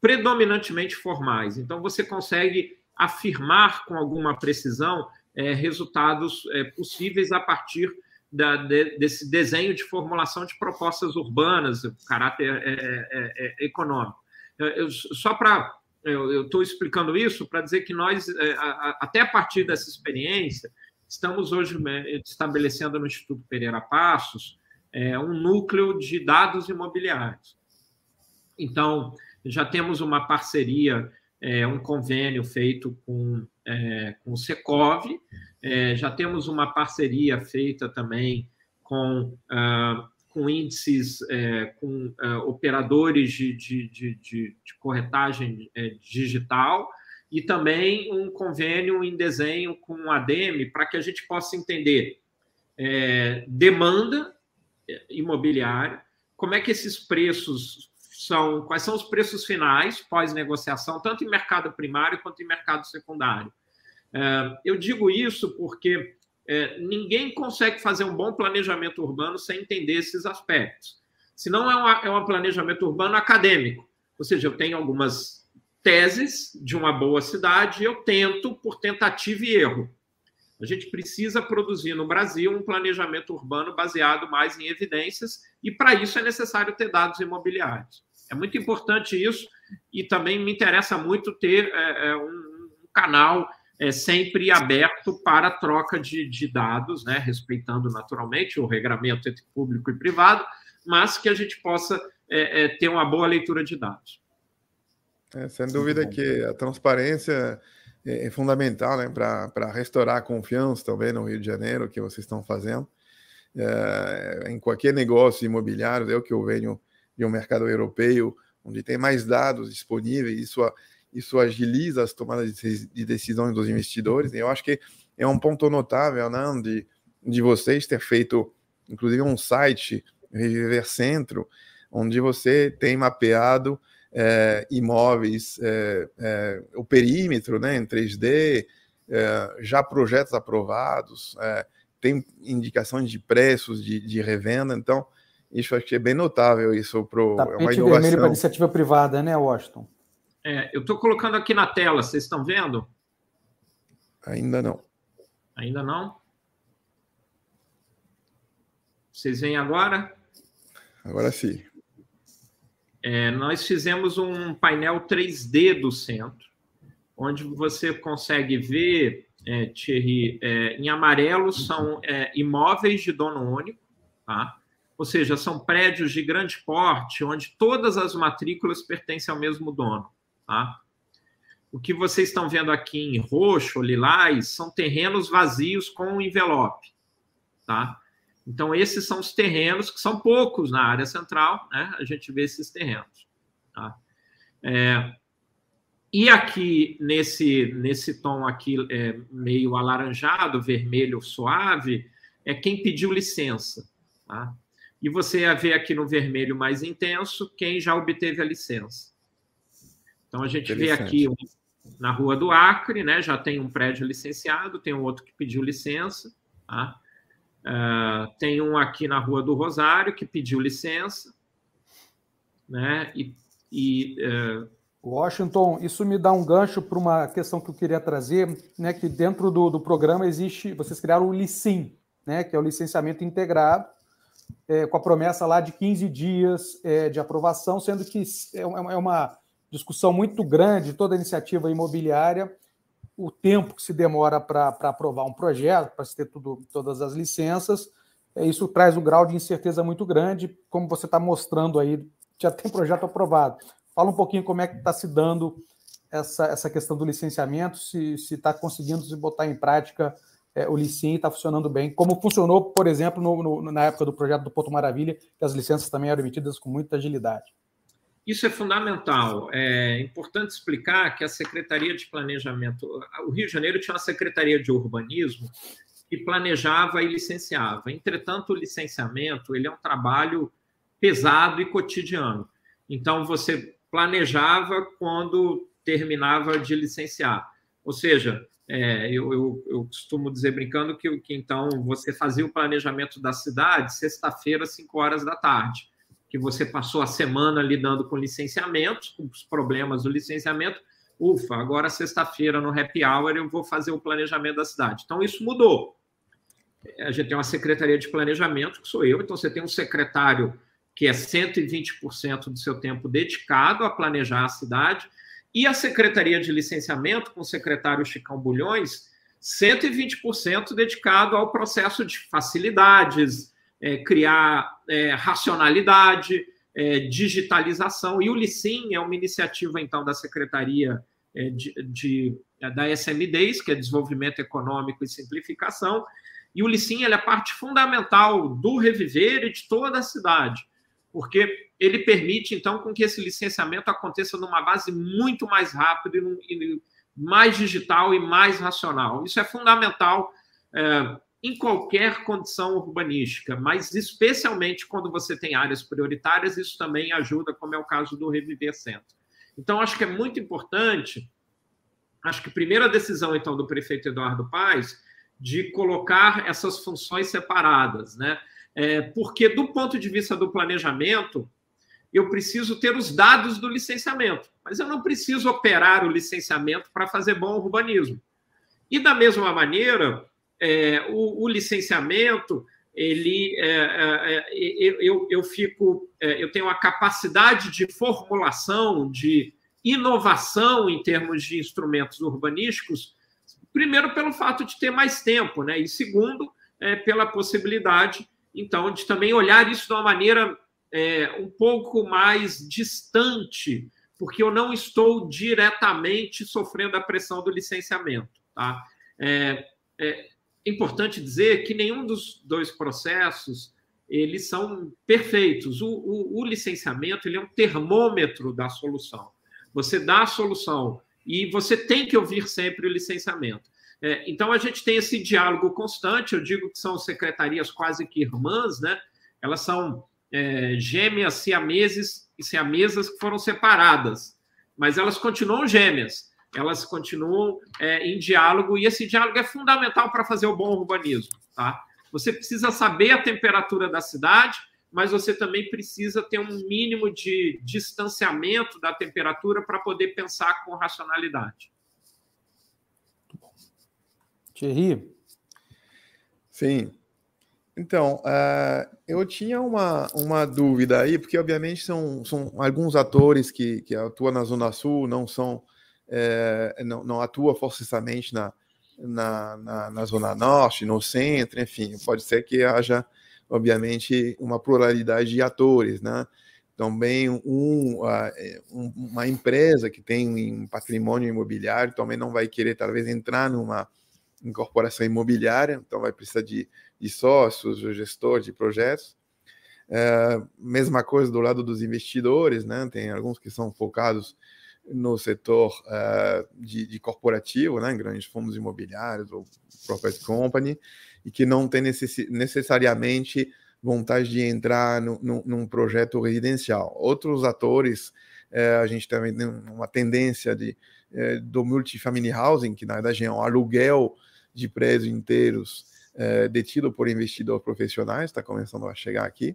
B: predominantemente formais. Então, você consegue afirmar com alguma precisão é, resultados é, possíveis a partir da, de, desse desenho de formulação de propostas urbanas, caráter é, é, é econômico. Eu, só para. Eu estou explicando isso para dizer que nós, é, a, até a partir dessa experiência, estamos hoje estabelecendo no Instituto Pereira Passos um núcleo de dados imobiliários. Então, já temos uma parceria, é, um convênio feito com, é, com o Secov, é, já temos uma parceria feita também com, ah, com índices, é, com ah, operadores de, de, de, de corretagem é, digital, e também um convênio em desenho com o ADEME para que a gente possa entender é, demanda imobiliária, como é que esses preços são quais são os preços finais pós-negociação, tanto em mercado primário quanto em mercado secundário. É, eu digo isso porque é, ninguém consegue fazer um bom planejamento urbano sem entender esses aspectos. Se não é, é um planejamento urbano acadêmico, ou seja, eu tenho algumas teses de uma boa cidade e eu tento por tentativa e erro. A gente precisa produzir no Brasil um planejamento urbano baseado mais em evidências, e para isso é necessário ter dados imobiliários. É muito importante isso, e também me interessa muito ter é, é, um, canal é, sempre aberto para troca de, de dados, né, respeitando naturalmente o regramento entre público e privado, mas que a gente possa é, é, ter uma boa leitura de dados.
D: É, sem dúvida que a transparência é, é fundamental né, para restaurar a confiança também no Rio de Janeiro que vocês estão fazendo. É, em qualquer negócio imobiliário, o que eu venho de um mercado europeu, onde tem mais dados disponíveis, isso, isso agiliza as tomadas de decisões dos investidores. Eu acho que é um ponto notável né, de, de vocês ter feito, inclusive, um site, Reviver Centro, onde você tem mapeado é, imóveis, é, é, o perímetro né, em 3D, é, já projetos aprovados, é, tem indicações de preços de, de revenda, então isso acho que é bem notável isso pro
C: Tapete é uma inovação. vermelho para iniciativa privada, né, Washington?
B: É, eu estou colocando aqui na tela, vocês estão vendo?
D: Ainda não.
B: Ainda não? Vocês veem agora?
D: Agora sim.
B: É, nós fizemos um painel 3D do centro, onde você consegue ver, é, Thierry, é, em amarelo são é, imóveis de dono único, tá? ou seja, são prédios de grande porte, onde todas as matrículas pertencem ao mesmo dono. Tá? O que vocês estão vendo aqui em roxo, lilás, são terrenos vazios com envelope. Tá? Então, esses são os terrenos, que são poucos na área central, né? a gente vê esses terrenos. Tá? É, e aqui, nesse, nesse tom aqui é, meio alaranjado, vermelho suave, é quem pediu licença. Tá? E você vê aqui no vermelho mais intenso quem já obteve a licença. Então a gente vê aqui na Rua do Acre, né? Já tem um prédio licenciado, tem um outro que pediu licença. Tá? Uh, tem um aqui na Rua do Rosário que pediu licença, né? E, e uh...
C: Washington, isso me dá um gancho para uma questão que eu queria trazer, né? Que dentro do, do programa existe, vocês criaram o LICIM, né? Que é o licenciamento integrado é, com a promessa lá de 15 dias é, de aprovação, sendo que é uma é discussão muito grande, toda a iniciativa imobiliária, o tempo que se demora para aprovar um projeto, para se ter tudo, todas as licenças, é, isso traz um grau de incerteza muito grande, como você está mostrando aí, já tem projeto aprovado. Fala um pouquinho como é que está se dando essa, essa questão do licenciamento, se está conseguindo se botar em prática é, o Licim está funcionando bem, como funcionou, por exemplo, no, no, na época do projeto do Porto Maravilha, que as licenças também eram emitidas com muita agilidade.
B: Isso é fundamental. É importante explicar que a Secretaria de Planejamento, o Rio de Janeiro tinha uma Secretaria de Urbanismo que planejava e licenciava. Entretanto, o licenciamento ele é um trabalho pesado e cotidiano. Então, você planejava quando terminava de licenciar. Ou seja, é, eu, eu, eu, costumo dizer brincando que, que então você fazia o planejamento da cidade sexta-feira, 5 horas da tarde, que você passou a semana lidando com licenciamentos, com os problemas do licenciamento. Ufa, agora sexta-feira no happy hour eu vou fazer o planejamento da cidade. Então isso mudou. A gente tem uma secretaria de planejamento, que sou eu, então você tem um secretário que é 120% do seu tempo dedicado a planejar a cidade e a Secretaria de Licenciamento, com o secretário Chicão Bulhões, 120% dedicado ao processo de facilidades, é, criar é, racionalidade, é, digitalização. E o LICIM é uma iniciativa, então, da Secretaria é, de, de, é, da SMDs, que é Desenvolvimento Econômico e Simplificação, e o LICIM é parte fundamental do Reviver e de toda a cidade porque ele permite, então, com que esse licenciamento aconteça numa base muito mais rápida e mais digital e mais racional. Isso é fundamental é, em qualquer condição urbanística, mas especialmente quando você tem áreas prioritárias, isso também ajuda, como é o caso do Reviver Centro. Então, acho que é muito importante, acho que a primeira decisão, então, do prefeito Eduardo Paes, de colocar essas funções separadas, né? É, porque, do ponto de vista do planejamento, eu preciso ter os dados do licenciamento, mas eu não preciso operar o licenciamento para fazer bom urbanismo. E, da mesma maneira, é, o, o, licenciamento, ele, é, é, é eu, eu fico, é, eu tenho a capacidade de formulação, de inovação em termos de instrumentos urbanísticos, primeiro pelo fato de ter mais tempo, né? E segundo, pela possibilidade então, de também olhar isso de uma maneira um pouco mais distante, porque eu não estou diretamente sofrendo a pressão do licenciamento. Tá? É, é importante dizer que nenhum dos dois processos eles são perfeitos. O, o, o licenciamento ele é um termômetro da solução. Você dá a solução e você tem que ouvir sempre o licenciamento. É, então, a gente tem esse diálogo constante, eu digo que são secretarias quase que irmãs, né? Elas são é, gêmeas, siameses e siamesas que foram separadas, mas elas continuam gêmeas, elas continuam é, em diálogo, e esse diálogo é fundamental para fazer o bom urbanismo, tá? Você precisa saber a temperatura da cidade, mas você também precisa ter um mínimo de distanciamento da temperatura para poder pensar com racionalidade.
C: Thierry?
D: Sim. Então, uh, eu tinha uma, uma dúvida aí, porque obviamente são, são alguns atores que, que atuam na Zona Sul, não são é, não, não, atua forçosamente na, na, na, na, Zona Norte, no centro, enfim, pode ser que haja, obviamente, uma pluralidade de atores, né? Também um, uma empresa que tem um patrimônio imobiliário também não vai querer, talvez, entrar numa incorporação imobiliária, então vai precisar de de sócios, o gestor de projetos. É, mesma coisa do lado dos investidores, né? Tem alguns que são focados no setor é, de, de, corporativo, né? Grandes fundos imobiliários ou property company, e que não tem necess, necessariamente vontade de entrar no, no, num projeto residencial. Outros atores, é, a gente também tem uma tendência de, é, do multifamily housing, que na verdade é um aluguel de prédios inteiros detido por investidores profissionais, está começando a chegar aqui,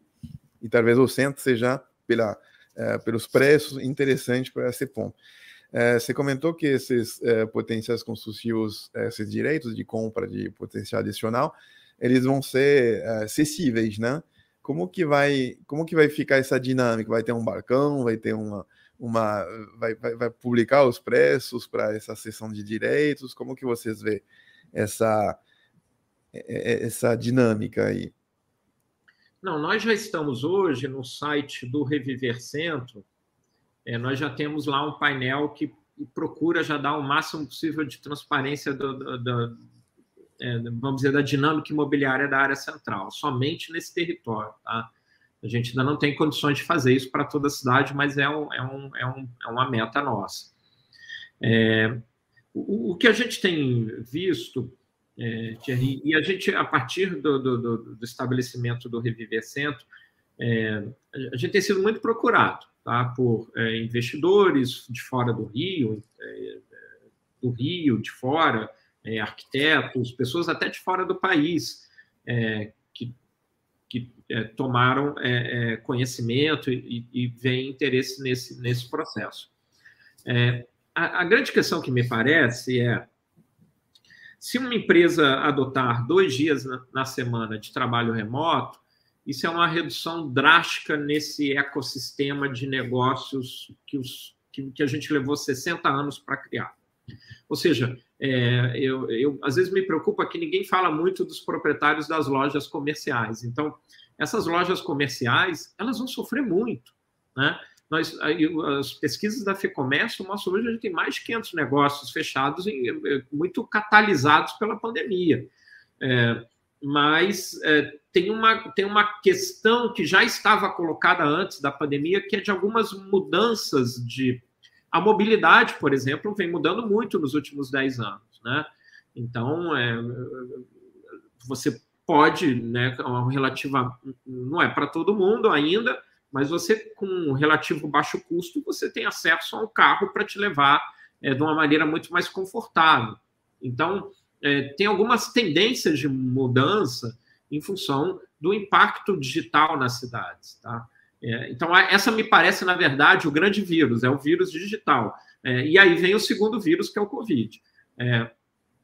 D: e talvez o centro seja pela, pelos preços interessante para ponto. É, você comentou que esses é, potenciais construtivos, esses direitos de compra de potencial adicional, eles vão ser é, acessíveis, né? Como que vai, como que vai ficar essa dinâmica? Vai ter um balcão? Vai ter uma, uma vai, vai, vai publicar os preços para essa sessão de direitos? Como que vocês vê essa é, é, essa dinâmica aí?
B: Não, nós já estamos hoje no site do Reviver Centro, é, nós já temos lá um painel que procura já dar o máximo possível de transparência do, do, do é, vamos dizer, da dinâmica imobiliária da área central, somente nesse território. Tá? A gente ainda não tem condições de fazer isso para toda a cidade, mas é, um, é, um, é, um, é uma meta nossa. É, o, o, que a gente tem visto é, Thierry. E a gente, a partir do, do, do estabelecimento do Reviver Centro, é, a gente tem sido muito procurado tá, por é, investidores de fora do Rio, é, do Rio, de fora, é, arquitetos, pessoas até de fora do país, é, que, que tomaram conhecimento e, e veem interesse nesse, nesse processo. A, a grande questão que me parece é se uma empresa adotar dois dias na, semana de trabalho remoto, isso é uma redução drástica nesse ecossistema de negócios que, os, que, que a gente levou 60 anos para criar. Ou seja, é, eu, eu, às vezes me preocupa que ninguém fala muito dos proprietários das lojas comerciais. Então, essas lojas comerciais, elas vão sofrer muito, né? Nós, as pesquisas da FEComércio mostram hoje a gente tem mais de 500 negócios fechados, eh, muito catalisados pela pandemia. É, mas é, tem, uma, tem uma questão que já estava colocada antes da pandemia, que é de algumas mudanças de. A mobilidade, por exemplo, vem mudando muito nos últimos 10 anos. Né? Então, é, você pode, né, relativa, não é para todo mundo ainda, mas você, com um relativo baixo custo, você tem acesso a um carro para te levar é, de uma maneira muito mais confortável. Então, é, tem algumas tendências de mudança em função do impacto digital nas cidades. Tá? É, então, essa me parece, na verdade, o grande vírus, é o vírus digital. É, e aí vem o segundo vírus, que é o Covid, é,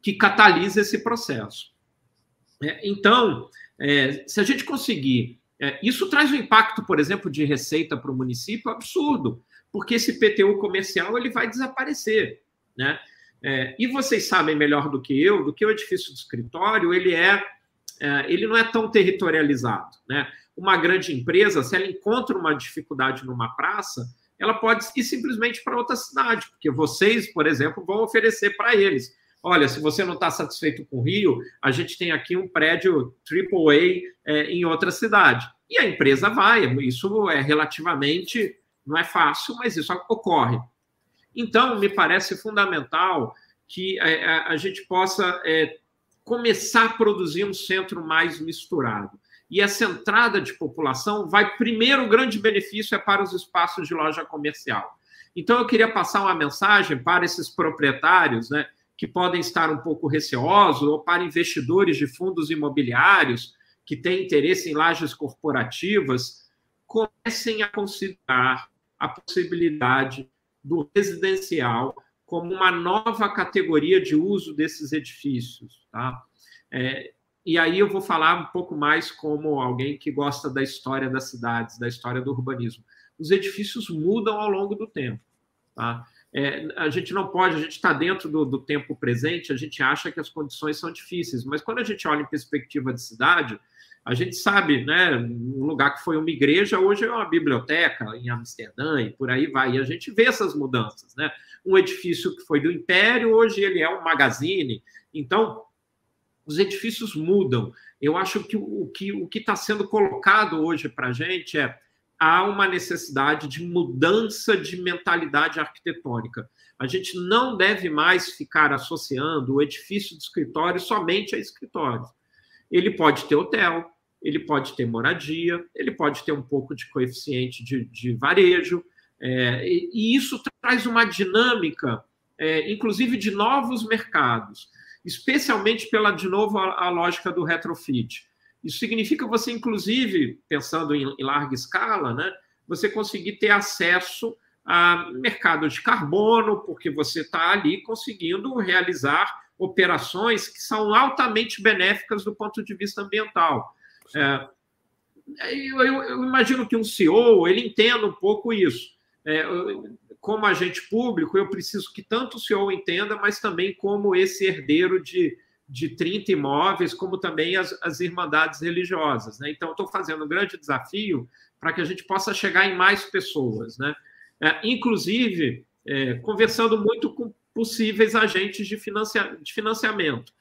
B: que catalisa esse processo. É, então, se a gente conseguir é, isso traz um impacto, por exemplo, de receita para o município absurdo, porque esse PTU comercial ele vai desaparecer, né? É, e vocês sabem melhor do que eu, do que o edifício de escritório, ele é, é, ele não é tão territorializado, né? Uma grande empresa, se ela encontra uma dificuldade numa praça, ela pode ir simplesmente para outra cidade, porque vocês, por exemplo, vão oferecer para eles olha, se você não está satisfeito com o Rio, a gente tem aqui um prédio AAA é, em outra cidade. E a empresa vai, isso é relativamente, não é fácil, mas isso ocorre. Então, me parece fundamental que a, é, a, a gente possa é, começar a produzir um centro mais misturado. E essa entrada de população vai, primeiro, o grande benefício é para os espaços de loja comercial. Então, eu queria passar uma mensagem para esses proprietários, né? Que podem estar um pouco receosos, ou para investidores de fundos imobiliários que têm interesse em lajes corporativas, comecem a considerar a possibilidade do residencial como uma nova categoria de uso desses edifícios. Tá? É, e aí eu vou falar um pouco mais como alguém que gosta da história das cidades, da história do urbanismo. Os edifícios mudam ao longo do tempo. Tá? É, a gente não pode, a gente está dentro do, do, tempo presente, a gente acha que as condições são difíceis, mas quando a gente olha em perspectiva de cidade, a gente sabe, né, um lugar que foi uma igreja, hoje é uma biblioteca em Amsterdã e por aí vai, e a gente vê essas mudanças, né? Um edifício que foi do Império, hoje ele é um magazine, então os edifícios mudam. Eu acho que o que o está sendo colocado hoje para a gente é há uma necessidade de mudança de mentalidade arquitetônica. A gente não deve mais ficar associando o edifício de escritório somente a escritório. Ele pode ter hotel, ele pode ter moradia, ele pode ter um pouco de coeficiente de, de varejo, é, e, e, isso traz uma dinâmica, é, inclusive de novos mercados, especialmente pela, de novo, a, a lógica do retrofit. Isso significa você, inclusive, pensando em, em larga escala, né, você conseguir ter acesso a mercado de carbono, porque você está ali conseguindo realizar operações que são altamente benéficas do ponto de vista ambiental. É, eu, eu, eu, imagino que um CEO ele entenda um pouco isso. É, como agente público, eu preciso que tanto o CEO entenda, mas também como esse herdeiro de, de 30 imóveis, como também as, as irmandades religiosas. Né? Então, estou fazendo um grande desafio para que a gente possa chegar em mais pessoas. Né? É, inclusive, é, conversando muito com possíveis agentes de, financia, de financiamento.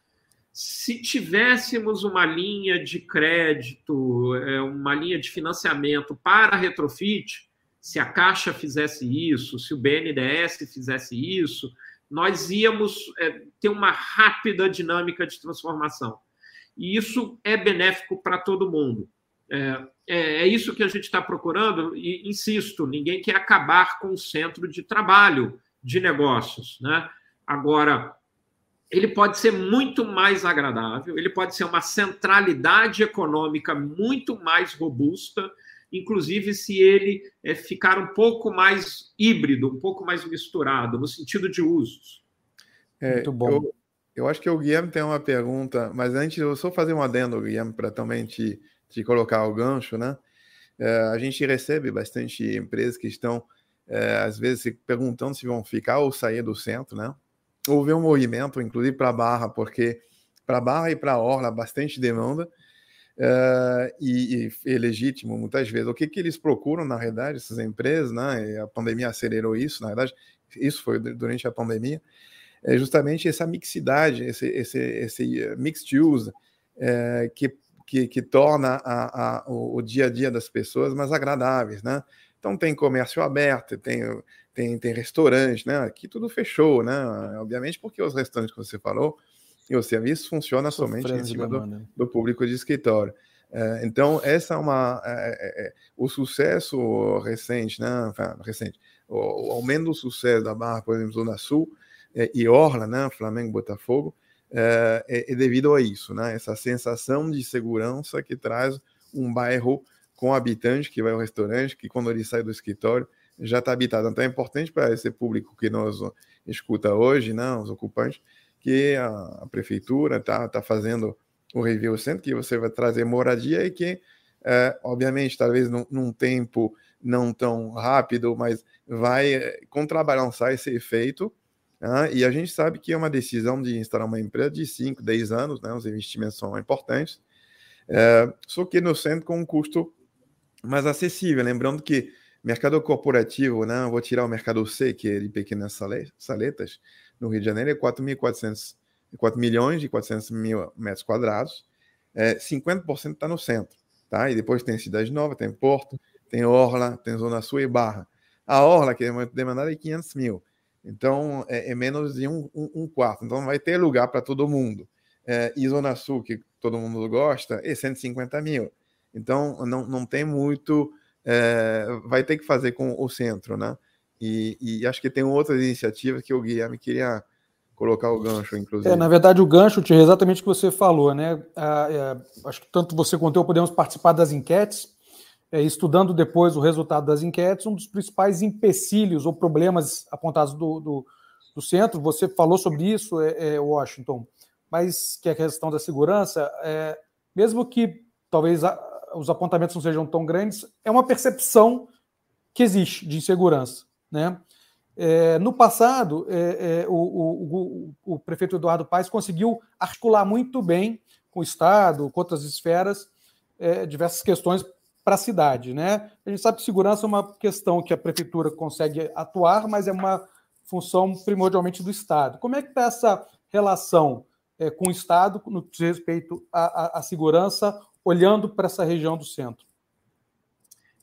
B: Se tivéssemos uma linha de crédito, é, uma linha de financiamento para retrofit, se a Caixa fizesse isso, se o BNDES fizesse isso, nós íamos é, ter uma rápida dinâmica de transformação. E isso é benéfico para todo mundo. É, é, é, isso que a gente está procurando, e insisto, ninguém quer acabar com o centro de trabalho de negócios. Né? Agora, ele pode ser muito mais agradável, ele pode ser uma centralidade econômica muito mais robusta, inclusive se ele é, ficar um pouco mais híbrido, um pouco mais misturado, no sentido de usos.
D: É, Muito bom. Eu, eu, acho que o Guilherme tem uma pergunta, mas antes eu só fazer um adendo, Guilherme, para também te, te colocar o gancho, né? É, a gente recebe bastante empresas que estão, é, às vezes, se perguntando se vão ficar ou sair do centro, né? Houve um movimento, inclusive para a Barra, porque para a Barra e para a Orla, bastante demanda, Uh, e, e, é legítimo muitas vezes. O que, que eles procuram, na realidade, essas empresas, né? a pandemia acelerou isso, na verdade, isso foi durante a pandemia, é justamente essa mixidade, esse, esse, esse eh, mixed use, é, que, que, que, torna a, a, o, o, dia a dia das pessoas mais agradáveis, né? Então tem comércio aberto, tem, tem, tem restaurante, né? Aqui tudo fechou, né? Obviamente porque os restaurantes que você falou, e o serviço funciona somente em cima do, do, público de escritório. É, então, essa é uma. É, é, é o sucesso recente, né? recente, o, o, aumento do sucesso da Barra, por exemplo, Zona Sul é, e Orla, né? Flamengo Botafogo, é, é, devido a isso, né? Essa sensação de segurança que traz um bairro com habitante que vai ao restaurante, que quando ele sai do escritório já está habitado. Então, é importante para esse público que nos escuta hoje, né? Os ocupantes que a, a prefeitura está tá fazendo o review centro, que você vai trazer moradia e que, é, obviamente, talvez num, num, tempo não tão rápido, mas vai é, contrabalançar esse efeito. Né? E a gente sabe que é uma decisão de instalar uma empresa de 5, 10 anos, né? os investimentos são importantes, é, só que no centro com um custo mais acessível. Lembrando que mercado corporativo, né? vou tirar o mercado C, que é de pequenas saletas, no Rio de Janeiro é 4.400, 4 milhões e 400 mil metros quadrados, é, 50% está no centro, tá? E depois tem Cidade Nova, tem Porto, tem Orla, tem Zona Sul e Barra. A Orla, que é muito demandada, é 500 mil. Então, é, é menos de um, um, um, quarto. Então, vai ter lugar para todo mundo. É, e Zona Sul, que todo mundo gosta, é 150 mil. Então, não, não tem muito... É, vai ter que fazer com o centro, né? E, e, acho que tem outras iniciativas que o Guilherme queria colocar o gancho, inclusive.
C: É, na verdade, o gancho tinha exatamente o que você falou, né? Ah, é, acho que tanto você quanto eu podemos participar das enquetes, é, estudando depois o resultado das enquetes, um dos principais empecilhos ou problemas apontados do, do, do centro, você falou sobre isso, é, é Washington, mas que é a questão da segurança, é, mesmo que talvez a, os apontamentos não sejam tão grandes, é uma percepção que existe de insegurança. Né? É, no passado, é, é, o, o, o, o, prefeito Eduardo Paes conseguiu articular muito bem com o Estado, com outras esferas, é, diversas questões para a cidade. Né? A gente sabe que segurança é uma questão que a prefeitura consegue atuar, mas é uma função primordialmente do Estado. Como é que está essa relação é, com o Estado no que diz respeito à, à, à segurança, olhando para essa região do centro?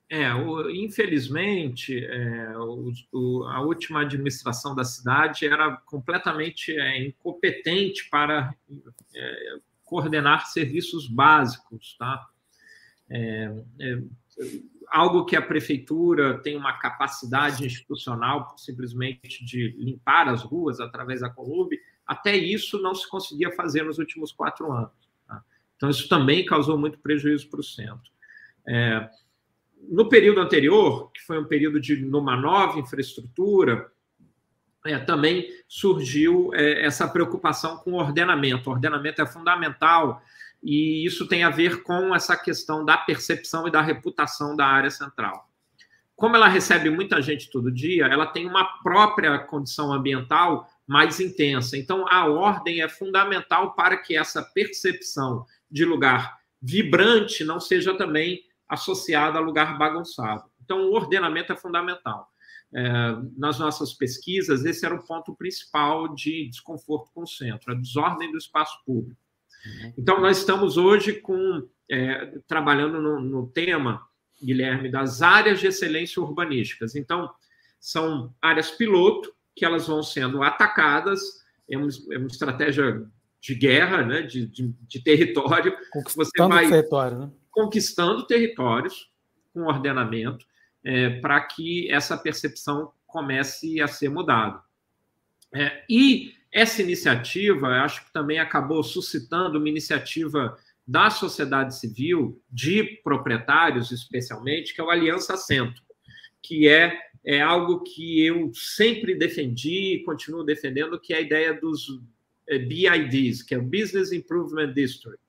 B: É, o, infelizmente, é, o, o, a última administração da cidade era completamente é, incompetente para é, coordenar serviços básicos, tá? É, é, algo que a prefeitura tem uma capacidade institucional simplesmente de limpar as ruas através da Columbe, até isso não se conseguia fazer nos últimos quatro anos. Tá? Então, isso também causou muito prejuízo para o centro. É, no período anterior, que foi um período de numa nova infraestrutura, é, também surgiu é, essa preocupação com o ordenamento. O ordenamento é fundamental e isso tem a ver com essa questão da percepção e da reputação da área central. Como ela recebe muita gente todo dia, ela tem uma própria condição ambiental mais intensa. Então, a ordem é fundamental para que essa percepção de lugar vibrante não seja também associada a lugar bagunçado. Então, o ordenamento é fundamental. É, nas nossas pesquisas, esse era o ponto principal de desconforto com o centro, a desordem do espaço público. Uhum. Então, nós estamos hoje com é, trabalhando no, no, tema, Guilherme, das áreas de excelência urbanísticas. Então, são áreas piloto que elas vão sendo atacadas, é uma, é uma estratégia de guerra, né, de, de, de território.
C: Conquistando Você vai território, né?
B: Conquistando territórios com ordenamento é, para que essa percepção comece a ser mudada. É, e essa iniciativa, acho que também acabou suscitando uma iniciativa da sociedade civil, de proprietários especialmente, que é o Aliança Centro, que é, é algo que eu sempre defendi e continuo defendendo, que é a ideia dos é, BIDs, que é o Business Improvement District.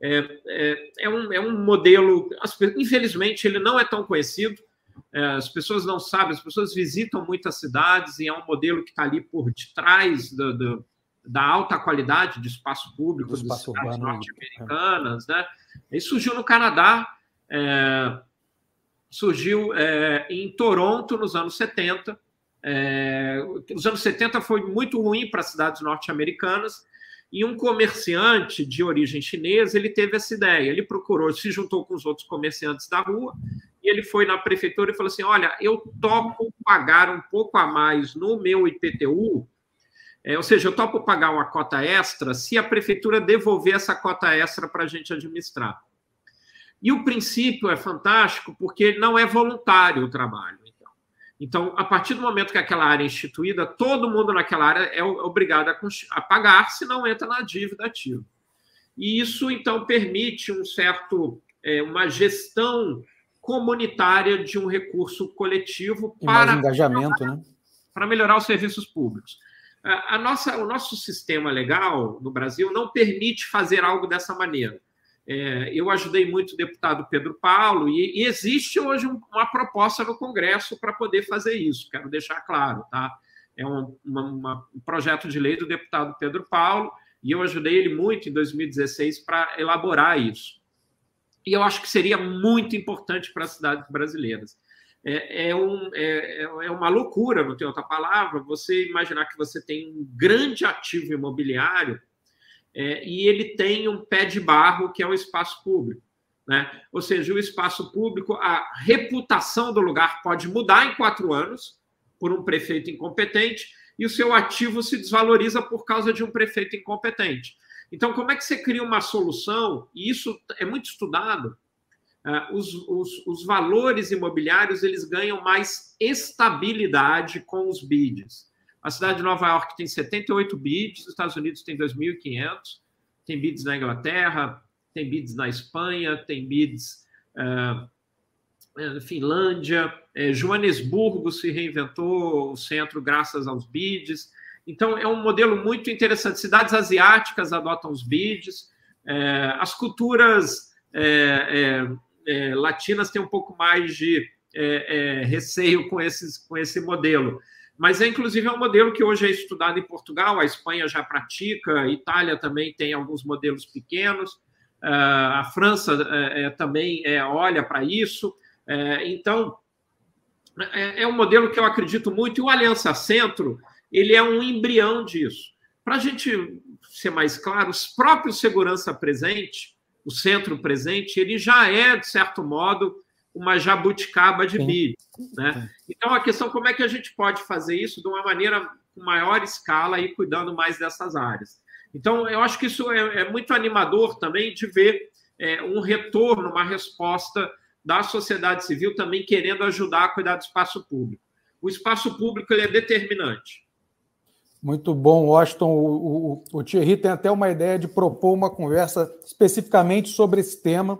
B: É, é, é, um, é um modelo, infelizmente, ele não é tão conhecido, é, as pessoas não sabem, as pessoas visitam muitas cidades e é um modelo que está ali por detrás do, do, da alta qualidade de espaço público das cidades né? norte-americanas. Né? Surgiu no Canadá, é, surgiu é, em Toronto nos anos 70. É, os anos 70 foi muito ruim para as cidades norte-americanas, e um comerciante de origem chinesa, ele teve essa ideia. Ele procurou, se juntou com os outros comerciantes da rua, e ele foi na prefeitura e falou assim: Olha, eu topo pagar um pouco a mais no meu IPTU, é, ou seja, eu topo pagar uma cota extra se a prefeitura devolver essa cota extra para a gente administrar. E o princípio é fantástico porque não é voluntário o trabalho. Então, a partir do momento que aquela área é instituída, todo mundo naquela área é obrigado a, pagar, senão entra na dívida ativa. E isso, então, permite um certo, é, uma gestão comunitária de um recurso coletivo
C: para engajamento,
B: melhorar,
C: né?
B: para melhorar os serviços públicos. A nossa, o nosso sistema legal no Brasil não permite fazer algo dessa maneira. É, eu ajudei muito o deputado Pedro Paulo e, e existe hoje um, uma proposta no Congresso para poder fazer isso, quero deixar claro, tá? É um, uma, uma, um projeto de lei do deputado Pedro Paulo e eu ajudei ele muito em 2016 para elaborar isso. E eu acho que seria muito importante para as cidades brasileiras. É, é, um, é, é uma loucura, não tem outra palavra, você imaginar que você tem um grande ativo imobiliário é, e ele tem um pé de barro que é o espaço público. Né? Ou seja, o espaço público, a reputação do lugar pode mudar em quatro anos por um prefeito incompetente e o seu ativo se desvaloriza por causa de um prefeito incompetente. Então, como é que você cria uma solução? E isso é muito estudado. Uh, os, os, os, valores imobiliários eles ganham mais estabilidade com os bids. A cidade de Nova York tem 78 bids, os Estados Unidos tem 2.500, tem bids na Inglaterra, tem bids na Espanha, tem bids uh, é, Finlândia, é, Joanesburgo se reinventou o centro graças aos BIDs. Então, é um modelo muito interessante. Cidades asiáticas adotam os BIDs, é, as culturas latinas têm um pouco mais de receio com, esses, com esse modelo. Mas, é, inclusive, é um modelo que hoje é estudado em Portugal, a Espanha já pratica, a Itália também tem alguns modelos pequenos, a França também olha para isso. então, é, um modelo que eu acredito muito, e o Aliança Centro ele é um embrião disso. Para a gente ser mais claro, os próprios segurança presente, o centro presente, ele já é, de certo modo, uma jabuticaba de milho. Né? Então, a questão é como é que a gente pode fazer isso de uma maneira com maior escala e cuidando mais dessas áreas. Então, eu acho que isso é, é muito animador também de ver é, um retorno, uma resposta da sociedade civil também querendo ajudar a cuidar do espaço público. O espaço público ele é determinante.
C: Muito bom, Washington. O, o, o, Thierry tem até uma ideia de propor uma conversa especificamente sobre esse tema,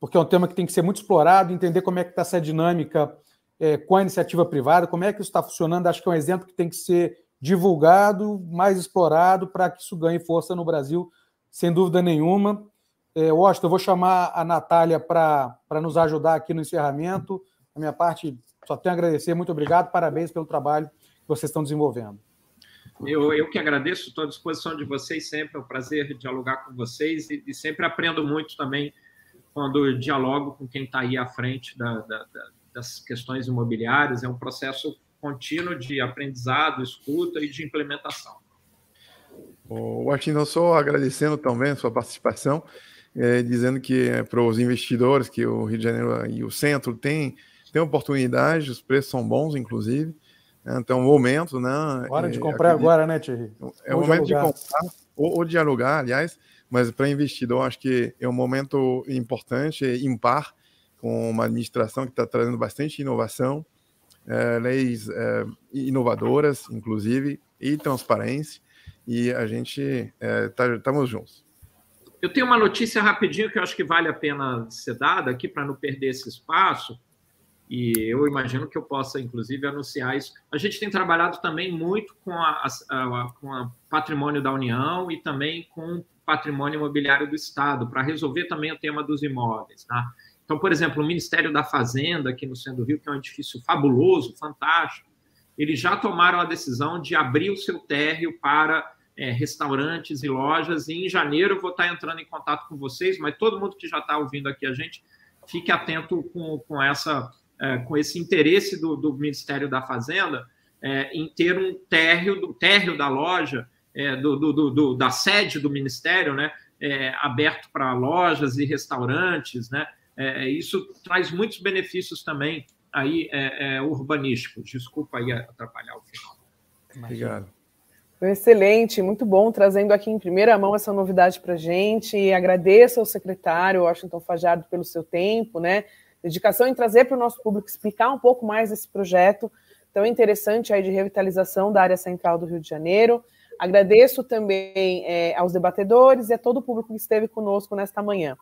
C: porque é um tema que tem que ser muito explorado, entender como é que está essa dinâmica é, com a iniciativa privada, como é que isso está funcionando. Acho que é um exemplo que tem que ser divulgado, mais explorado, para que isso ganhe força no Brasil, sem dúvida nenhuma. É, Washington, eu vou chamar a Natália para nos ajudar aqui no encerramento. A minha parte, só tenho a agradecer. Muito obrigado, parabéns pelo trabalho que vocês estão desenvolvendo.
B: Eu, eu que agradeço, estou à disposição de vocês sempre, é um prazer dialogar com vocês e, e sempre aprendo muito também quando dialogo com quem está aí à frente da, da, da, das questões imobiliárias. É um processo contínuo de aprendizado, escuta e de implementação.
D: O Washington, só agradecendo também a sua participação, é, dizendo que é, para os investidores que o Rio de Janeiro e o centro têm, têm oportunidades, os preços são bons, inclusive, né? Então, o momento, né?
C: Hora de comprar acredito, agora, né, Thierry?
D: É o momento de, de comprar, ou, ou, de alugar, aliás, mas para investidor, acho que é um momento importante, impar, com uma administração que está trazendo bastante inovação, é, leis é, inovadoras, inclusive, e transparência, e a gente estamos tá, juntos.
B: Eu tenho uma notícia rapidinho que eu acho que vale a pena ser dada aqui para não perder esse espaço e eu imagino que eu possa, inclusive, anunciar isso. A gente tem trabalhado também muito com a, a, com o patrimônio da União e também com patrimônio imobiliário do Estado, para resolver também o tema dos imóveis. Tá? Então, por exemplo, o Ministério da Fazenda, aqui no centro do Rio, que é um edifício fabuloso, fantástico, eles já tomaram a decisão de abrir o seu térreo para é, restaurantes e lojas, e em janeiro eu vou estar entrando em contato com vocês, mas todo mundo que já está ouvindo aqui a gente, fique atento com, com essa é, com esse interesse do, do Ministério da Fazenda é, em ter um térreo, do térreo da loja, é, do, do, do, da sede do Ministério, né, é, aberto para lojas e restaurantes, né, é, isso traz muitos benefícios também aí é, urbanísticos. Desculpa aí atrapalhar o final.
D: Obrigado.
A: Excelente, muito bom, trazendo aqui em primeira mão essa novidade para a gente. E agradeço ao secretário Washington Fajardo pelo seu tempo, né? dedicação em trazer para o nosso público, explicar um pouco mais esse projeto tão interessante aí de revitalização da área central do Rio de Janeiro. Agradeço também é, aos debatedores e a todo o público que esteve conosco nesta manhã.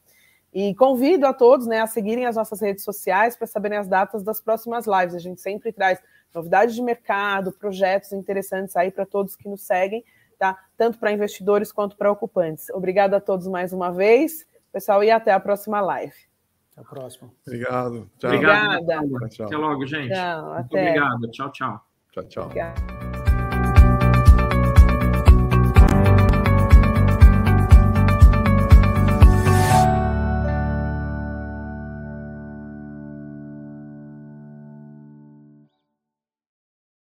A: E convido a todos né, a seguirem as nossas redes sociais para saberem as datas das próximas lives. A gente sempre traz novidades de mercado, projetos interessantes aí para todos que nos seguem, tá? Tanto para investidores quanto para ocupantes. Obrigada a todos mais uma vez, pessoal, e até a próxima live.
C: Até a próxima.
D: Obrigado.
B: Tchau. Obrigada. Tchau. Até logo, gente.
A: Tchau,
B: Muito obrigado. Tchau, tchau.
D: Tchau, tchau. Obrigada.